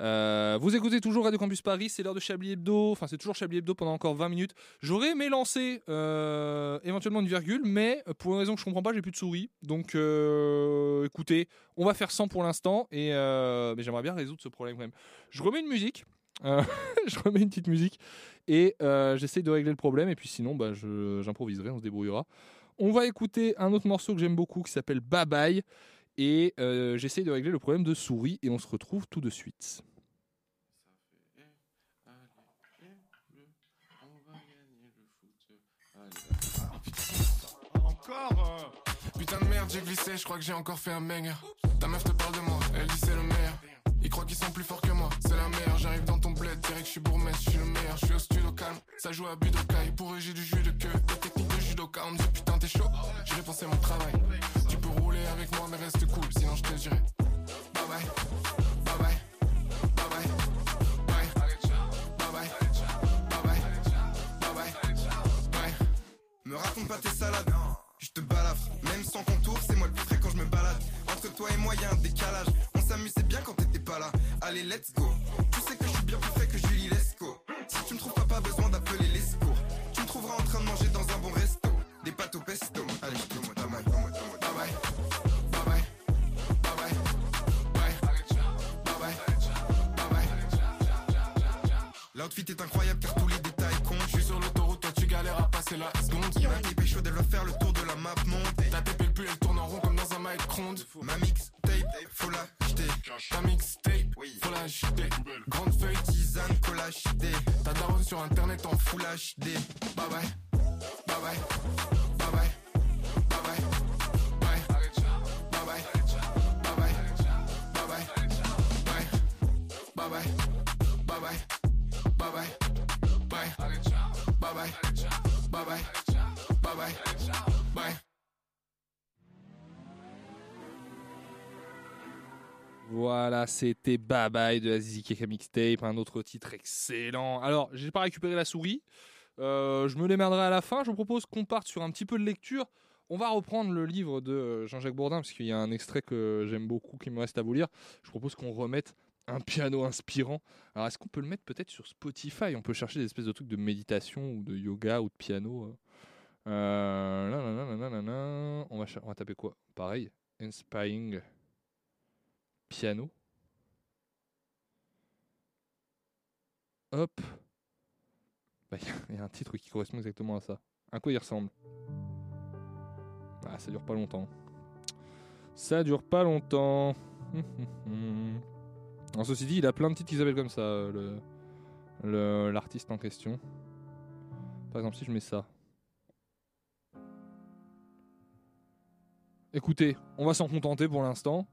Speaker 1: Euh, vous écoutez toujours Radio Campus Paris, c'est l'heure de Chablis Hebdo, enfin c'est toujours Chablis Hebdo pendant encore 20 minutes. J'aurais aimé lancer éventuellement une virgule, mais pour une raison que je comprends pas, j'ai plus de souris. Donc écoutez, on va faire 100 pour l'instant, et mais j'aimerais bien résoudre ce problème quand même. Je remets une musique, (laughs) je remets une petite musique, et euh, j'essaye de régler le problème, et puis sinon bah, j'improviserai, on se débrouillera. On va écouter un autre morceau que j'aime beaucoup qui s'appelle Bye Bye. Et euh, j'essaye de régler le problème de souris et on se retrouve tout de suite.
Speaker 5: Encore Putain de merde, j'ai glissé, je crois que j'ai encore fait un banger. Ta meuf te parle de moi, elle dit c'est le meilleur. Ils croient qu'ils sont plus forts je suis bourgmestre, je suis le meilleur. Je suis au studio calme, ça joue à Budokai. Pour j'ai du jus de queue, des techniques de judoka. On me dit putain, t'es chaud, j'ai dépensé mon travail. Tu peux rouler avec moi, mais reste cool, sinon je te dirai. Bye bye, bye bye, bye bye, bye. Bye bye, bye bye, bye bye, bye.
Speaker 8: Me raconte pas tes salades, je te balafre. Même sans contour, c'est moi le plus frais quand je me balade. Entre toi et moi, y a un décalage. On s'amusait bien quand t'étais pas là. Allez, let's go. L'outfit est incroyable
Speaker 1: C'était Bye Bye de la Zizi Keka Mixtape, un autre titre excellent. Alors, j'ai pas récupéré la souris, Euh, je me démerderai à la fin. Je vous propose qu'on parte sur un petit peu de lecture. On va reprendre le livre de euh, Jean-Jacques Bourdin, parce qu'il y a un extrait que j'aime beaucoup qui me reste à vous lire. Je propose qu'on remette un piano inspirant. Alors, est-ce qu'on peut le mettre peut-être sur Spotify? On peut chercher des espèces de trucs de méditation ou de yoga ou de piano. euh. On, va, on va taper quoi? Pareil, inspiring piano. Hop. Bah, Il y a- un titre qui correspond exactement à ça. À quoi il ressemble? Ah, ça dure pas longtemps. Ça dure pas longtemps. (laughs) En ceci dit, il a plein de titres qui s'appellent comme ça, euh, l'artiste en question. Par exemple, si je mets ça. Écoutez, on va s'en contenter pour l'instant.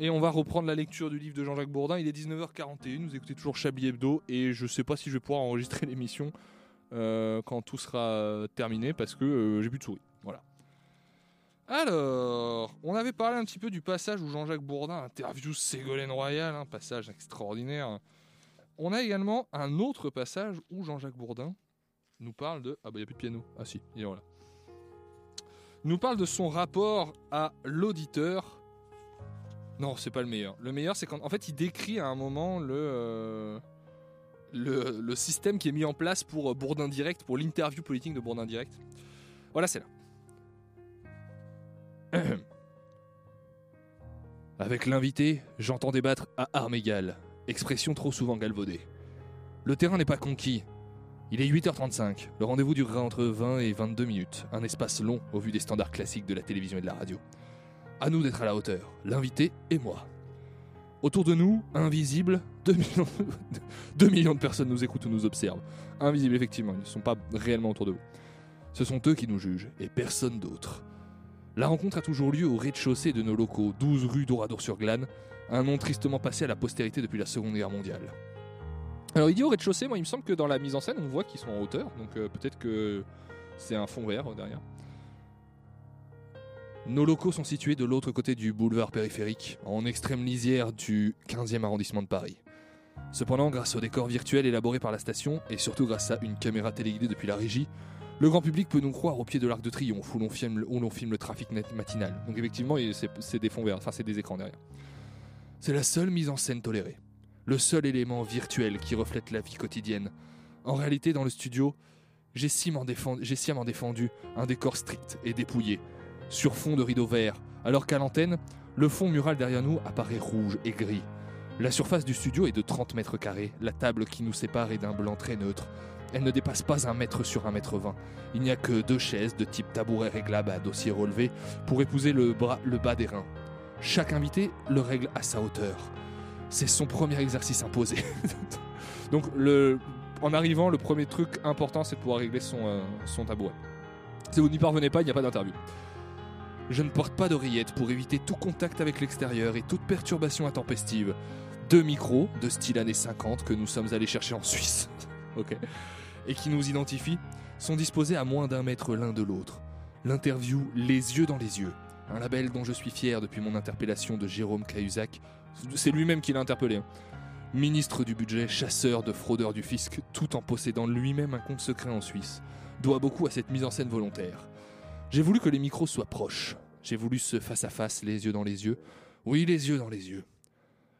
Speaker 1: Et on va reprendre la lecture du livre de Jean-Jacques Bourdin. Il est 19h41, vous écoutez toujours Chablis Hebdo. Et je sais pas si je vais pouvoir enregistrer (laughs) l'émission euh, quand tout sera euh, terminé parce que euh, j'ai plus de souris. Voilà. Alors, on avait parlé un petit peu du passage où Jean-Jacques Bourdin interviewe Ségolène Royal, un passage extraordinaire. On a également un autre passage où Jean-Jacques Bourdin nous parle de... Ah bah il n'y a plus de piano. Ah si, il est voilà. Nous parle de son rapport à l'auditeur. Non, c'est pas le meilleur. Le meilleur, c'est quand en fait il décrit à un moment le, euh, système qui est mis en place pour euh, Bourdin Direct, pour l'interview politique de Bourdin Direct. Voilà, c'est là. (clears throat) Avec l'invité, j'entends débattre à armes égales, expression trop souvent galvaudée. Le terrain n'est pas conquis. Il est 8h35, le rendez-vous durera entre 20 et 22 minutes, un espace long au vu des standards classiques de la télévision et de la radio. À nous d'être à la hauteur, l'invité et moi. Autour de nous, invisibles, (laughs) 2 millions, 2 millions de personnes nous écoutent ou nous observent. Invisibles, effectivement, ils ne sont pas réellement autour de vous. Ce sont eux qui nous jugent, et personne d'autre. La rencontre a toujours lieu au rez-de-chaussée de nos locaux, 12 rue d'Oradour-sur-Glane, un nom tristement passé à la postérité depuis la Seconde Guerre mondiale. Alors il dit au rez-de-chaussée, moi il me semble que dans la mise en scène on voit qu'ils sont en hauteur, donc euh, peut-être que c'est un fond vert euh, derrière. Nos locaux sont situés de l'autre côté du boulevard périphérique, en extrême lisière du 15e arrondissement de Paris. Cependant, grâce au décor virtuel élaboré par la station, et surtout grâce à une caméra téléguidée depuis la régie, le grand public peut nous croire au pied de l'Arc de Triomphe où l'on filme, le trafic matinal. Donc effectivement, c'est des fonds verts, enfin c'est des écrans derrière. C'est la seule mise en scène tolérée. Le seul élément virtuel qui reflète la vie quotidienne. En réalité, dans le studio, j'ai sciemment défendu un décor strict et dépouillé, sur fond de rideaux verts, alors qu'à l'antenne, le fond mural derrière nous apparaît rouge et gris. La surface du studio est de 30 mètres carrés, la table qui nous sépare est d'un blanc très neutre. Elle ne dépasse pas un mètre sur un mètre vingt. Il n'y a que deux chaises de type tabouret réglable à dossier relevé pour épouser le, bas des reins. Chaque invité le règle à sa hauteur. C'est son premier exercice imposé. (laughs) Donc en arrivant, le premier truc important, c'est de pouvoir régler son, euh, son tabouret. Si vous n'y parvenez pas, il n'y a pas d'interview. Je ne porte pas d'oreillette pour éviter tout contact avec l'extérieur et toute perturbation intempestive. Deux micros de style années 50 que nous sommes allés chercher en Suisse. (laughs) ok. Et qui nous identifient sont disposés à moins d'un mètre l'un de l'autre. L'interview Les yeux dans les yeux. Un label dont je suis fier depuis mon interpellation de Jérôme Cahuzac. C'est lui-même qui l'a interpellé. hein. Ministre du budget, chasseur de fraudeurs du fisc, tout en possédant lui-même un compte secret en Suisse, doit beaucoup à cette mise en scène volontaire. J'ai voulu que les micros soient proches. J'ai voulu ce face à face, les yeux dans les yeux. Oui, les yeux dans les yeux.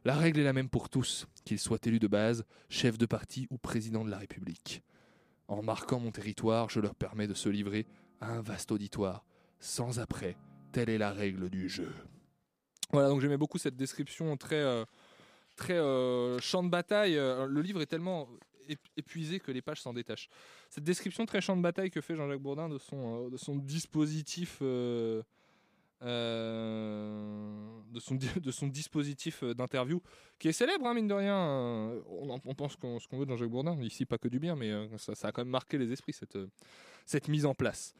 Speaker 1: La règle est la même pour tous, qu'ils soient élus de base, chefs de parti ou président de la République. En marquant mon territoire, je leur permets de se livrer à un vaste auditoire, sans après. Telle est la règle du jeu. Voilà, donc j'aimais beaucoup cette description très, euh, euh, champ de bataille. Euh, Le livre est tellement épuisé que les pages s'en détachent. Cette description très champ de bataille que fait Jean-Jacques Bourdin de son, euh, dispositif. euh, euh, de, son, dispositif euh, d'interview qui est célèbre, hein, mine de rien. euh, On, en- on pense qu'on- ce qu'on veut de Jean-Jacques Bourdin, ici pas que du bien, mais euh, ça, a quand même marqué les esprits, cette, euh, mise en place.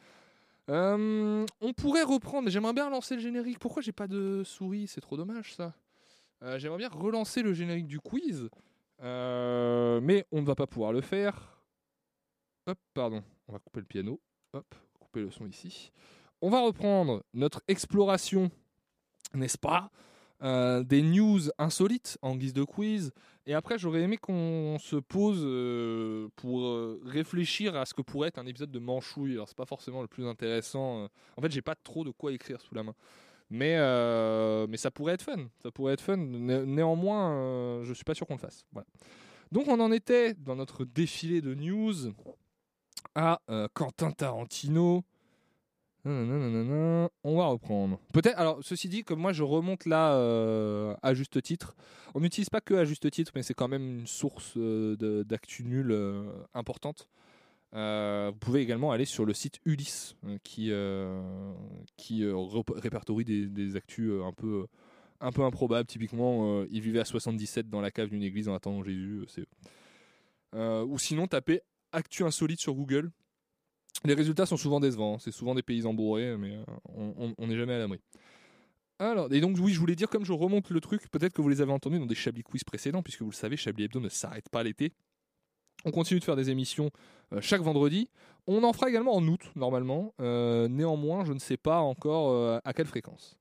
Speaker 1: Euh, on pourrait reprendre, j'aimerais bien relancer le générique. Pourquoi j'ai pas de souris? C'est trop dommage ça. Euh, j'aimerais bien relancer le générique du quiz, euh, mais on ne va pas pouvoir le faire. Hop, pardon, on va couper le piano. Hop, couper le son ici. On va reprendre notre exploration, n'est-ce pas euh, des news insolites en guise de quiz. Et après, j'aurais aimé qu'on se pose euh, pour réfléchir à ce que pourrait être un épisode de Manchouille. Alors, c'est pas forcément le plus intéressant. En fait, j'ai pas trop de quoi écrire sous la main. Mais, euh, mais ça pourrait être fun. Ça pourrait être fun. Né- néanmoins, euh, je suis pas sûr qu'on le fasse. Voilà. Donc, on en était dans notre défilé de news à euh, Quentin Tarantino. On va reprendre. Peut-être. Alors, ceci dit, comme moi, je remonte là euh, à juste titre. On n'utilise pas que à juste titre, mais c'est quand même une source d'actu nulle importante. Euh, vous pouvez également aller sur le site Ulysse, euh, qui euh, qui répertorie des, des actus un peu un peu improbables. Typiquement, il vivait à 77 dans la cave d'une église en attendant Jésus. ou sinon tapez actu insolite sur Google. Les résultats sont souvent décevants. hein. C'est souvent des paysans bourrés, mais on n'est jamais à l'abri. Alors, et donc oui, je voulais dire, comme je remonte le truc, peut-être que vous les avez entendus dans des Chablis Quiz précédents, puisque vous le savez, Chablis Hebdo ne s'arrête pas l'été. On continue de faire des émissions euh, chaque vendredi. On en fera également en août, normalement. Euh, néanmoins, je ne sais pas encore euh, à quelle fréquence.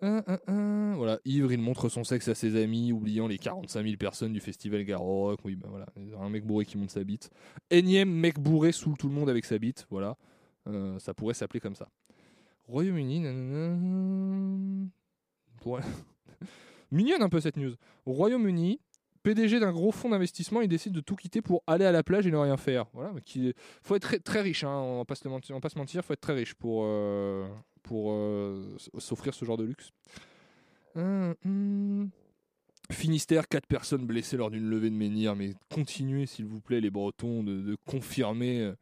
Speaker 1: Voilà, ivre, il montre son sexe à ses amis, oubliant les 45 000 personnes du festival Garrock. Oui, bah voilà, un mec bourré qui monte sa bite. Énième mec bourré saoule tout le monde avec sa bite. Voilà, ça pourrait s'appeler comme ça. Royaume-Uni, nanana. (laughs) Mignonne un peu cette news. Royaume-Uni, PDG d'un gros fonds d'investissement, il décide de tout quitter pour aller à la plage et ne rien faire. Voilà, qui faut être très, très riche, hein, on va pas se mentir, on va pas se mentir, faut être très riche pour euh, pour euh, s'offrir ce genre de luxe. Hum, hum. Finistère, 4 personnes blessées lors d'une levée de menhir, mais continuez s'il vous plaît les Bretons de, confirmer euh,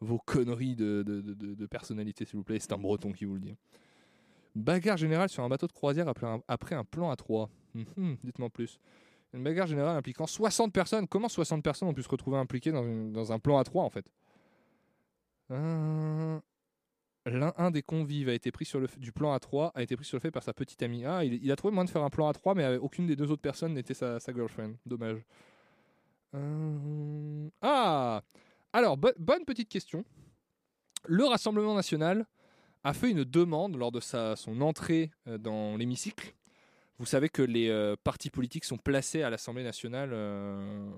Speaker 1: vos conneries de, de, personnalité s'il vous plaît, c'est un Breton qui vous le dit. Bagarre générale sur un bateau de croisière après un, après un plan à 3. Dites-moi plus. Une bagarre générale impliquant 60 personnes. Comment 60 personnes ont pu se retrouver impliquées dans, un plan à 3 en fait? Euh, un des convives a été pris sur le du plan A3 a été pris sur le fait par sa petite amie. Ah, il, a trouvé moyen de faire un plan A3, mais aucune des deux autres personnes n'était sa, girlfriend. Dommage. Euh, Ah Alors, bo- bonne petite question. Le Rassemblement national a fait une demande lors de sa, son entrée euh, dans l'hémicycle. Vous savez que les euh, partis politiques sont placés à l'Assemblée nationale euh,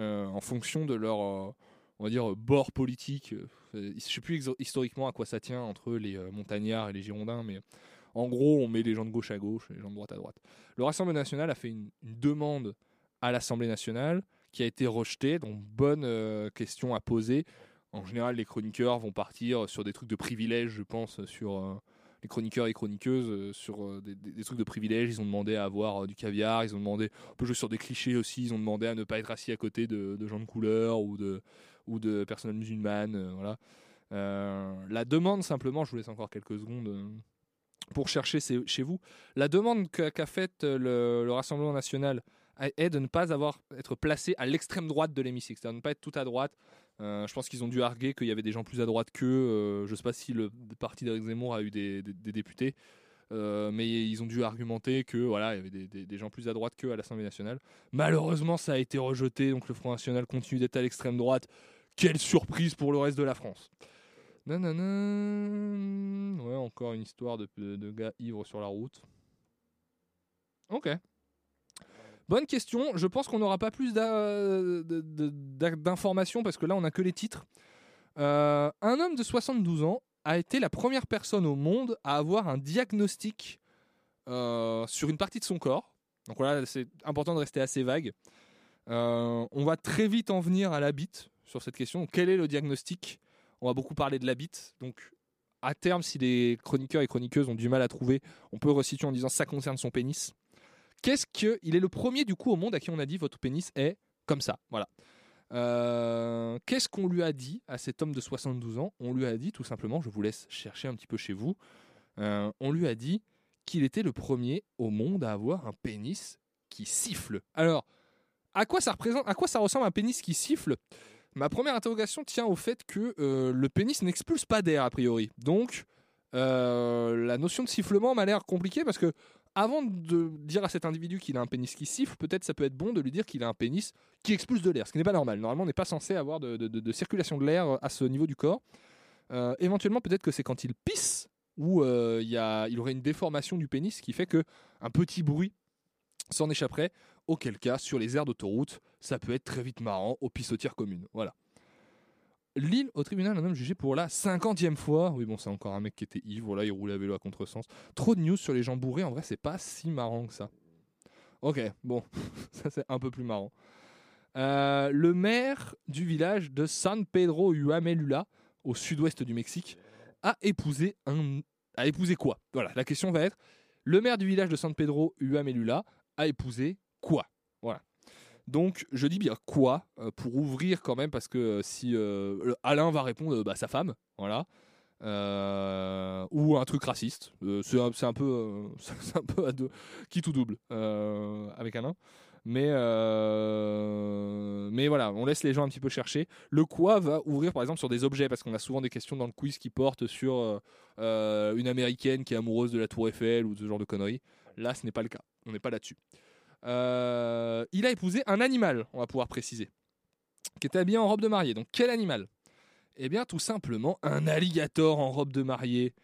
Speaker 1: euh, en fonction de leur, on va dire, bord politique. Je ne sais plus historiquement à quoi ça tient entre les montagnards et les girondins, mais en gros, on met les gens de gauche à gauche et les gens de droite à droite. Le Rassemblement national a fait une, une demande à l'Assemblée nationale qui a été rejetée, donc bonne question à poser. En général, les chroniqueurs vont partir sur des trucs de privilèges, je pense, sur les chroniqueurs et chroniqueuses, euh, sur euh, des, trucs de privilèges. Ils ont demandé à avoir euh, du caviar, ils ont demandé, on peut jouer sur des clichés aussi, ils ont demandé à ne pas être assis à côté de, gens de couleur ou de, ou personnes musulmanes. voilà. La demande, simplement, je vous laisse encore quelques secondes pour chercher chez vous. La demande qu'a faite le, le Rassemblement national est de ne pas avoir être placé à l'extrême droite de l'hémicycle, c'est-à-dire ne pas être tout à droite. Euh, je pense qu'ils ont dû arguer qu'il y avait des gens plus à droite qu'eux. Euh, je ne sais pas si le parti d'Éric Zemmour a eu des, députés, euh, mais ils ont dû argumenter que voilà, il y avait des, gens plus à droite qu'eux à l'Assemblée nationale. Malheureusement, ça a été rejeté, donc le Front national continue d'être à l'extrême droite. Quelle surprise pour le reste de la France. Nanana. Ouais, encore une histoire de, de gars ivres sur la route. Ok. Bonne question. Je pense qu'on n'aura pas plus d'informations parce que là, on n'a que les titres. Euh, un homme de 72 ans a été la première personne au monde à avoir un diagnostic euh, sur une partie de son corps. Donc voilà, c'est important de rester assez vague. Euh, on va très vite en venir à la bite sur cette question. Quel est le diagnostic? On va beaucoup parler de la bite. Donc, à terme, si les chroniqueurs et chroniqueuses ont du mal à trouver, on peut resituer en disant ça concerne son pénis. Qu'est-ce que il est le premier du coup au monde à qui on a dit votre pénis est comme ça, voilà. Euh, Qu'est-ce qu'on lui a dit à cet homme de 72 ans? On lui a dit tout simplement, je vous laisse chercher un petit peu chez vous. euh, on lui a dit qu'il était le premier au monde à avoir un pénis qui siffle. Alors, à quoi ça représente À quoi ça ressemble un pénis qui siffle? Ma première interrogation tient au fait que euh, le pénis n'expulse pas d'air a priori. Donc, la notion de sifflement m'a l'air compliquée parce que avant de dire à cet individu qu'il a un pénis qui siffle, peut-être ça peut être bon de lui dire qu'il a un pénis qui expulse de l'air, ce qui n'est pas normal. Normalement, on n'est pas censé avoir de, circulation de l'air à ce niveau du corps. Euh, éventuellement, peut-être que c'est quand il pisse où euh, il y il aurait une déformation du pénis qui fait que un petit bruit s'en échapperait. Auquel cas, sur les aires d'autoroute, ça peut être très vite marrant aux pissotières communes. Voilà. Lille, au tribunal, un homme jugé pour la cinquantième fois. Oui, bon, c'est encore un mec qui était ivre, là, il roulait à vélo à contresens. Trop de news sur les gens bourrés, en vrai, c'est pas si marrant que ça. Ok, bon, (laughs) ça c'est un peu plus marrant. Euh, le maire du village de San Pedro Huamelula, au sud-ouest du Mexique, a épousé un. A épousé quoi? Voilà, la question va être le maire du village de San Pedro Huamelula a épousé quoi? Voilà. Donc, je dis bien quoi euh, pour ouvrir quand même, parce que euh, si euh, Alain va répondre bah, sa femme, voilà. Ou un truc raciste. C'est un, peu, (laughs) un peu à deux, qui tout double avec Alain. Mais, mais voilà, on laisse les gens un petit peu chercher. Le quoi va ouvrir par exemple sur des objets, parce qu'on a souvent des questions dans le quiz qui portent sur une américaine qui est amoureuse de la Tour Eiffel ou ce genre de conneries. Là, ce n'est pas le cas. On n'est pas là-dessus. Euh, il a épousé un animal, on va pouvoir préciser, qui était habillé en robe de mariée. Donc quel animal? Eh bien, tout simplement un alligator en robe de mariée.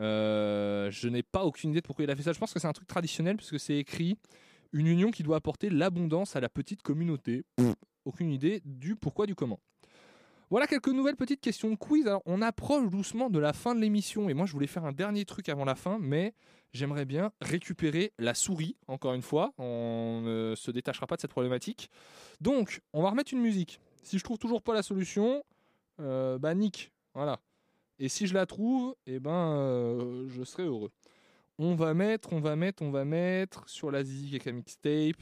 Speaker 1: Euh, je n'ai pas aucune idée de pourquoi il a fait ça. Je pense que c'est un truc traditionnel puisque c'est écrit une union qui doit apporter l'abondance à la petite communauté. Aucune idée du pourquoi du comment. Voilà quelques nouvelles petites questions de quiz. Alors, on approche doucement de la fin de l'émission et moi je voulais faire un dernier truc avant la fin, mais j'aimerais bien récupérer la souris, encore une fois. On ne se détachera pas de cette problématique. Donc, on va remettre une musique. Si je trouve toujours pas la solution, euh, bah nick, voilà. Et si je la trouve, eh ben, euh, je serai heureux. On va mettre, on va mettre, on va mettre sur la Zizi Keka mixtape.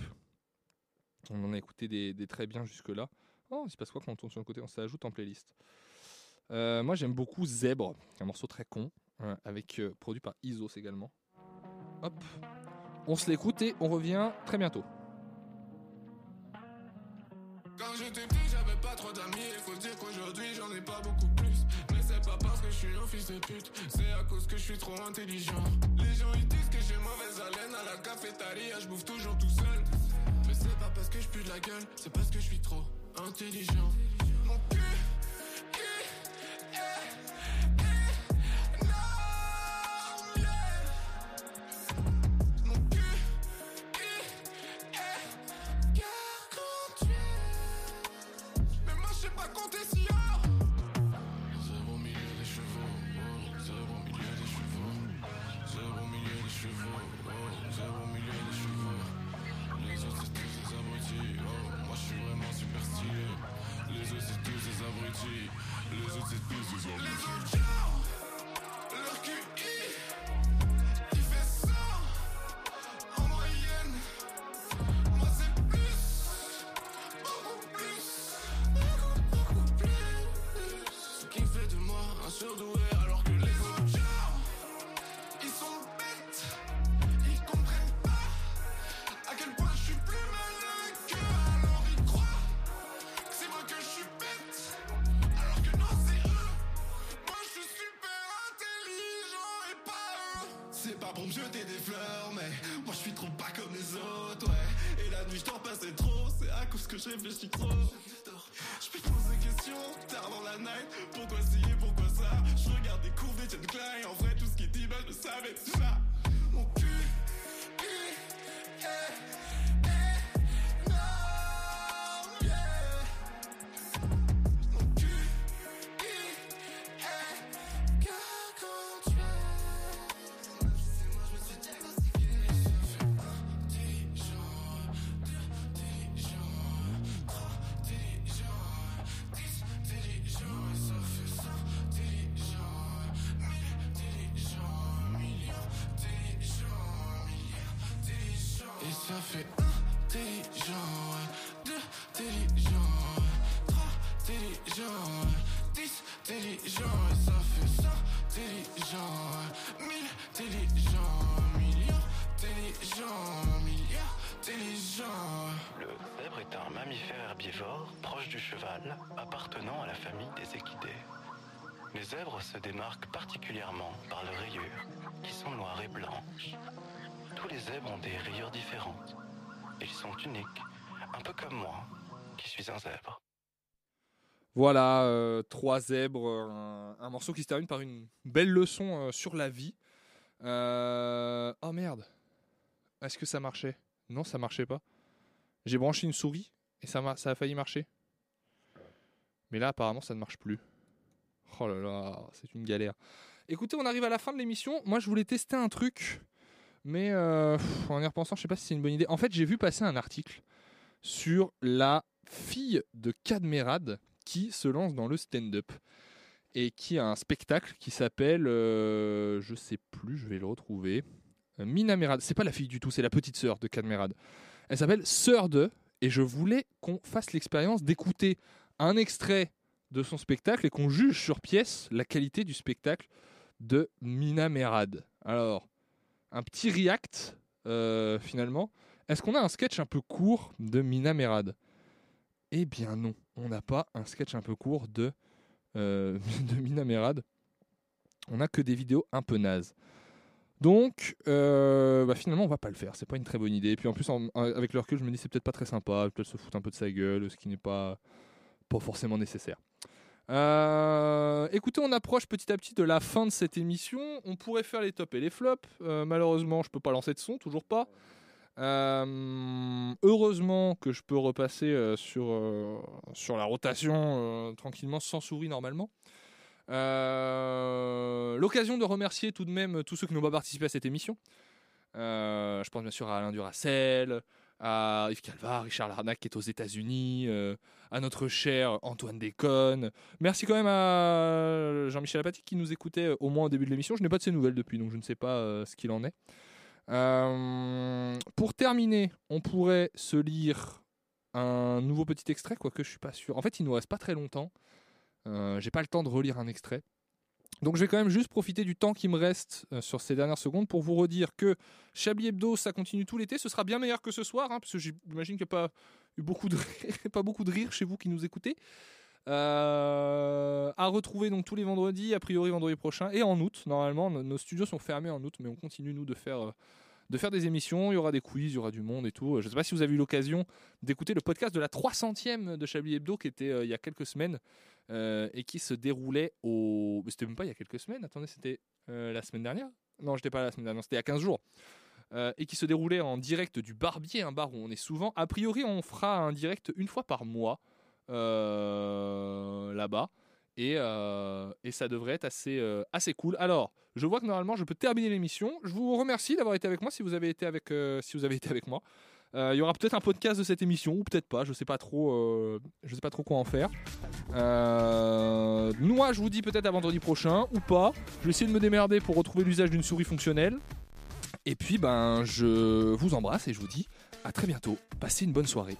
Speaker 1: On en a écouté des, des très bien jusque-là. Oh, il se passe quoi quand on tourne sur le côté On s'ajoute en playlist? Euh, moi, j'aime beaucoup Zèbre, un morceau très con, avec euh, produit par Isos également. Hop, on se l'écoute et on revient très bientôt.
Speaker 5: Quand j'étais petit, j'avais pas trop d'amis. Il faut dire qu'aujourd'hui, j'en ai pas beaucoup plus. Mais c'est pas parce que je suis un fils de pute, c'est à cause que je suis trop intelligent. Les gens ils disent que j'ai mauvaise haleine à la cafétéria, je bouffe toujours tout seul. Mais c'est pas parce que je pue de la gueule, c'est parce que je suis trop intelligent. Abrutis Les c'est tous des abrutis Les autres Leur QI que je réfléchis trop je poser des questions tard dans la night. Pourquoi ci et pourquoi ça? Je regarde des courbes d'Etienne Klein. En vrai tout ce qui dit bah je le savais. Déjà Mon
Speaker 9: Les zèbres se démarquent particulièrement par leurs rayures, qui sont noires et blanches. Tous les zèbres ont des rayures différentes. Ils sont uniques, un peu comme moi, qui suis un zèbre.
Speaker 1: Voilà, euh, trois zèbres, un, morceau qui se termine par une belle leçon euh, sur la vie. Euh, Oh merde, est-ce que ça marchait? Non, ça marchait pas. J'ai branché une souris et ça a failli marcher. Mais là, apparemment, ça ne marche plus. Oh là là, c'est une galère. Écoutez, on arrive à la fin de l'émission. Moi, je voulais tester un truc, mais euh, en y repensant, je sais pas si c'est une bonne idée. En fait, j'ai vu passer un article sur la fille de Cadmerad qui se lance dans le stand-up et qui a un spectacle qui s'appelle, euh, je sais plus, je vais le retrouver. Euh, Mina Merad. C'est pas la fille du tout, c'est la petite sœur de Cadmerad. Elle s'appelle Sœur de, et je voulais qu'on fasse l'expérience d'écouter un extrait de son spectacle et qu'on juge sur pièce la qualité du spectacle de Mina Merad. Alors, un petit react euh, finalement. Est-ce qu'on a un sketch un peu court de Mina Merad? Eh bien non, on n'a pas un sketch un peu court de, euh, (laughs) Mina Merad. On n'a que des vidéos un peu nazes. Donc, euh, bah, finalement, on va pas le faire. C'est pas une très bonne idée. Et puis en plus, avec le recul, je me dis c'est peut-être pas très sympa. Peut-être se foutre un peu de sa gueule, ce qui n'est pas forcément nécessaire. Euh, écoutez, on approche petit à petit de la fin de cette émission. On pourrait faire les tops et les flops. Euh, malheureusement, je peux pas lancer de son, toujours pas. Euh, heureusement que je peux repasser sur, sur la rotation tranquillement sans souris normalement. L'occasion de remercier tout de même tous ceux qui n'ont pas participé à cette émission. Je pense bien sûr à Alain Duracel, à Yves Calva, Richard Larnac qui est aux États-Unis, euh, à notre cher Antoine Déconne. Merci quand même à Jean-Michel Apathy qui nous écoutait euh, au moins au début de l'émission. Je n'ai pas de ses nouvelles depuis, donc je ne sais pas euh, ce qu'il en est. Euh, pour terminer, on pourrait se lire un nouveau petit extrait, quoique je suis pas sûr. En fait, il nous reste pas très longtemps. Euh, J'ai pas le temps de relire un extrait. Donc je vais quand même juste profiter du temps qui me reste euh, sur ces dernières secondes pour vous redire que Chablis Hebdo, ça continue tout l'été. Ce sera bien meilleur que ce soir, hein, parce que j'imagine qu'il n'y a pas eu beaucoup de rire, (laughs) pas beaucoup de rire chez vous qui nous écoutez. Euh, à retrouver donc tous les vendredis, a priori vendredi prochain et en août. Normalement, nos, studios sont fermés en août, mais on continue nous de faire euh, de faire des émissions. Il y aura des quiz, il y aura du monde et tout. Je ne sais pas si vous avez eu l'occasion d'écouter le podcast de la 300e de Chablis Hebdo qui était il y a quelques semaines euh, et qui se déroulait au. C'était même pas il y a quelques semaines. Attendez, c'était euh, la semaine dernière? Non, j'étais pas la semaine dernière. C'était il y a 15 jours. Euh, et qui se déroulait en direct du Barbier, un bar où on est souvent. A priori, on fera un direct une fois par mois là-bas. Et, et ça devrait être assez, assez cool. Alors, je vois que normalement, je peux terminer l'émission. Je vous remercie d'avoir été avec moi si vous avez été avec, si vous avez été avec moi. Euh, Il y aura peut-être un podcast de cette émission ou peut-être pas. Je sais pas trop. euh, je sais pas trop quoi en faire. Euh, moi, je vous dis peut-être à vendredi prochain ou pas. Je vais essayer de me démerder pour retrouver l'usage d'une souris fonctionnelle. Et puis, ben, je vous embrasse et je vous dis à très bientôt. Passez une bonne soirée.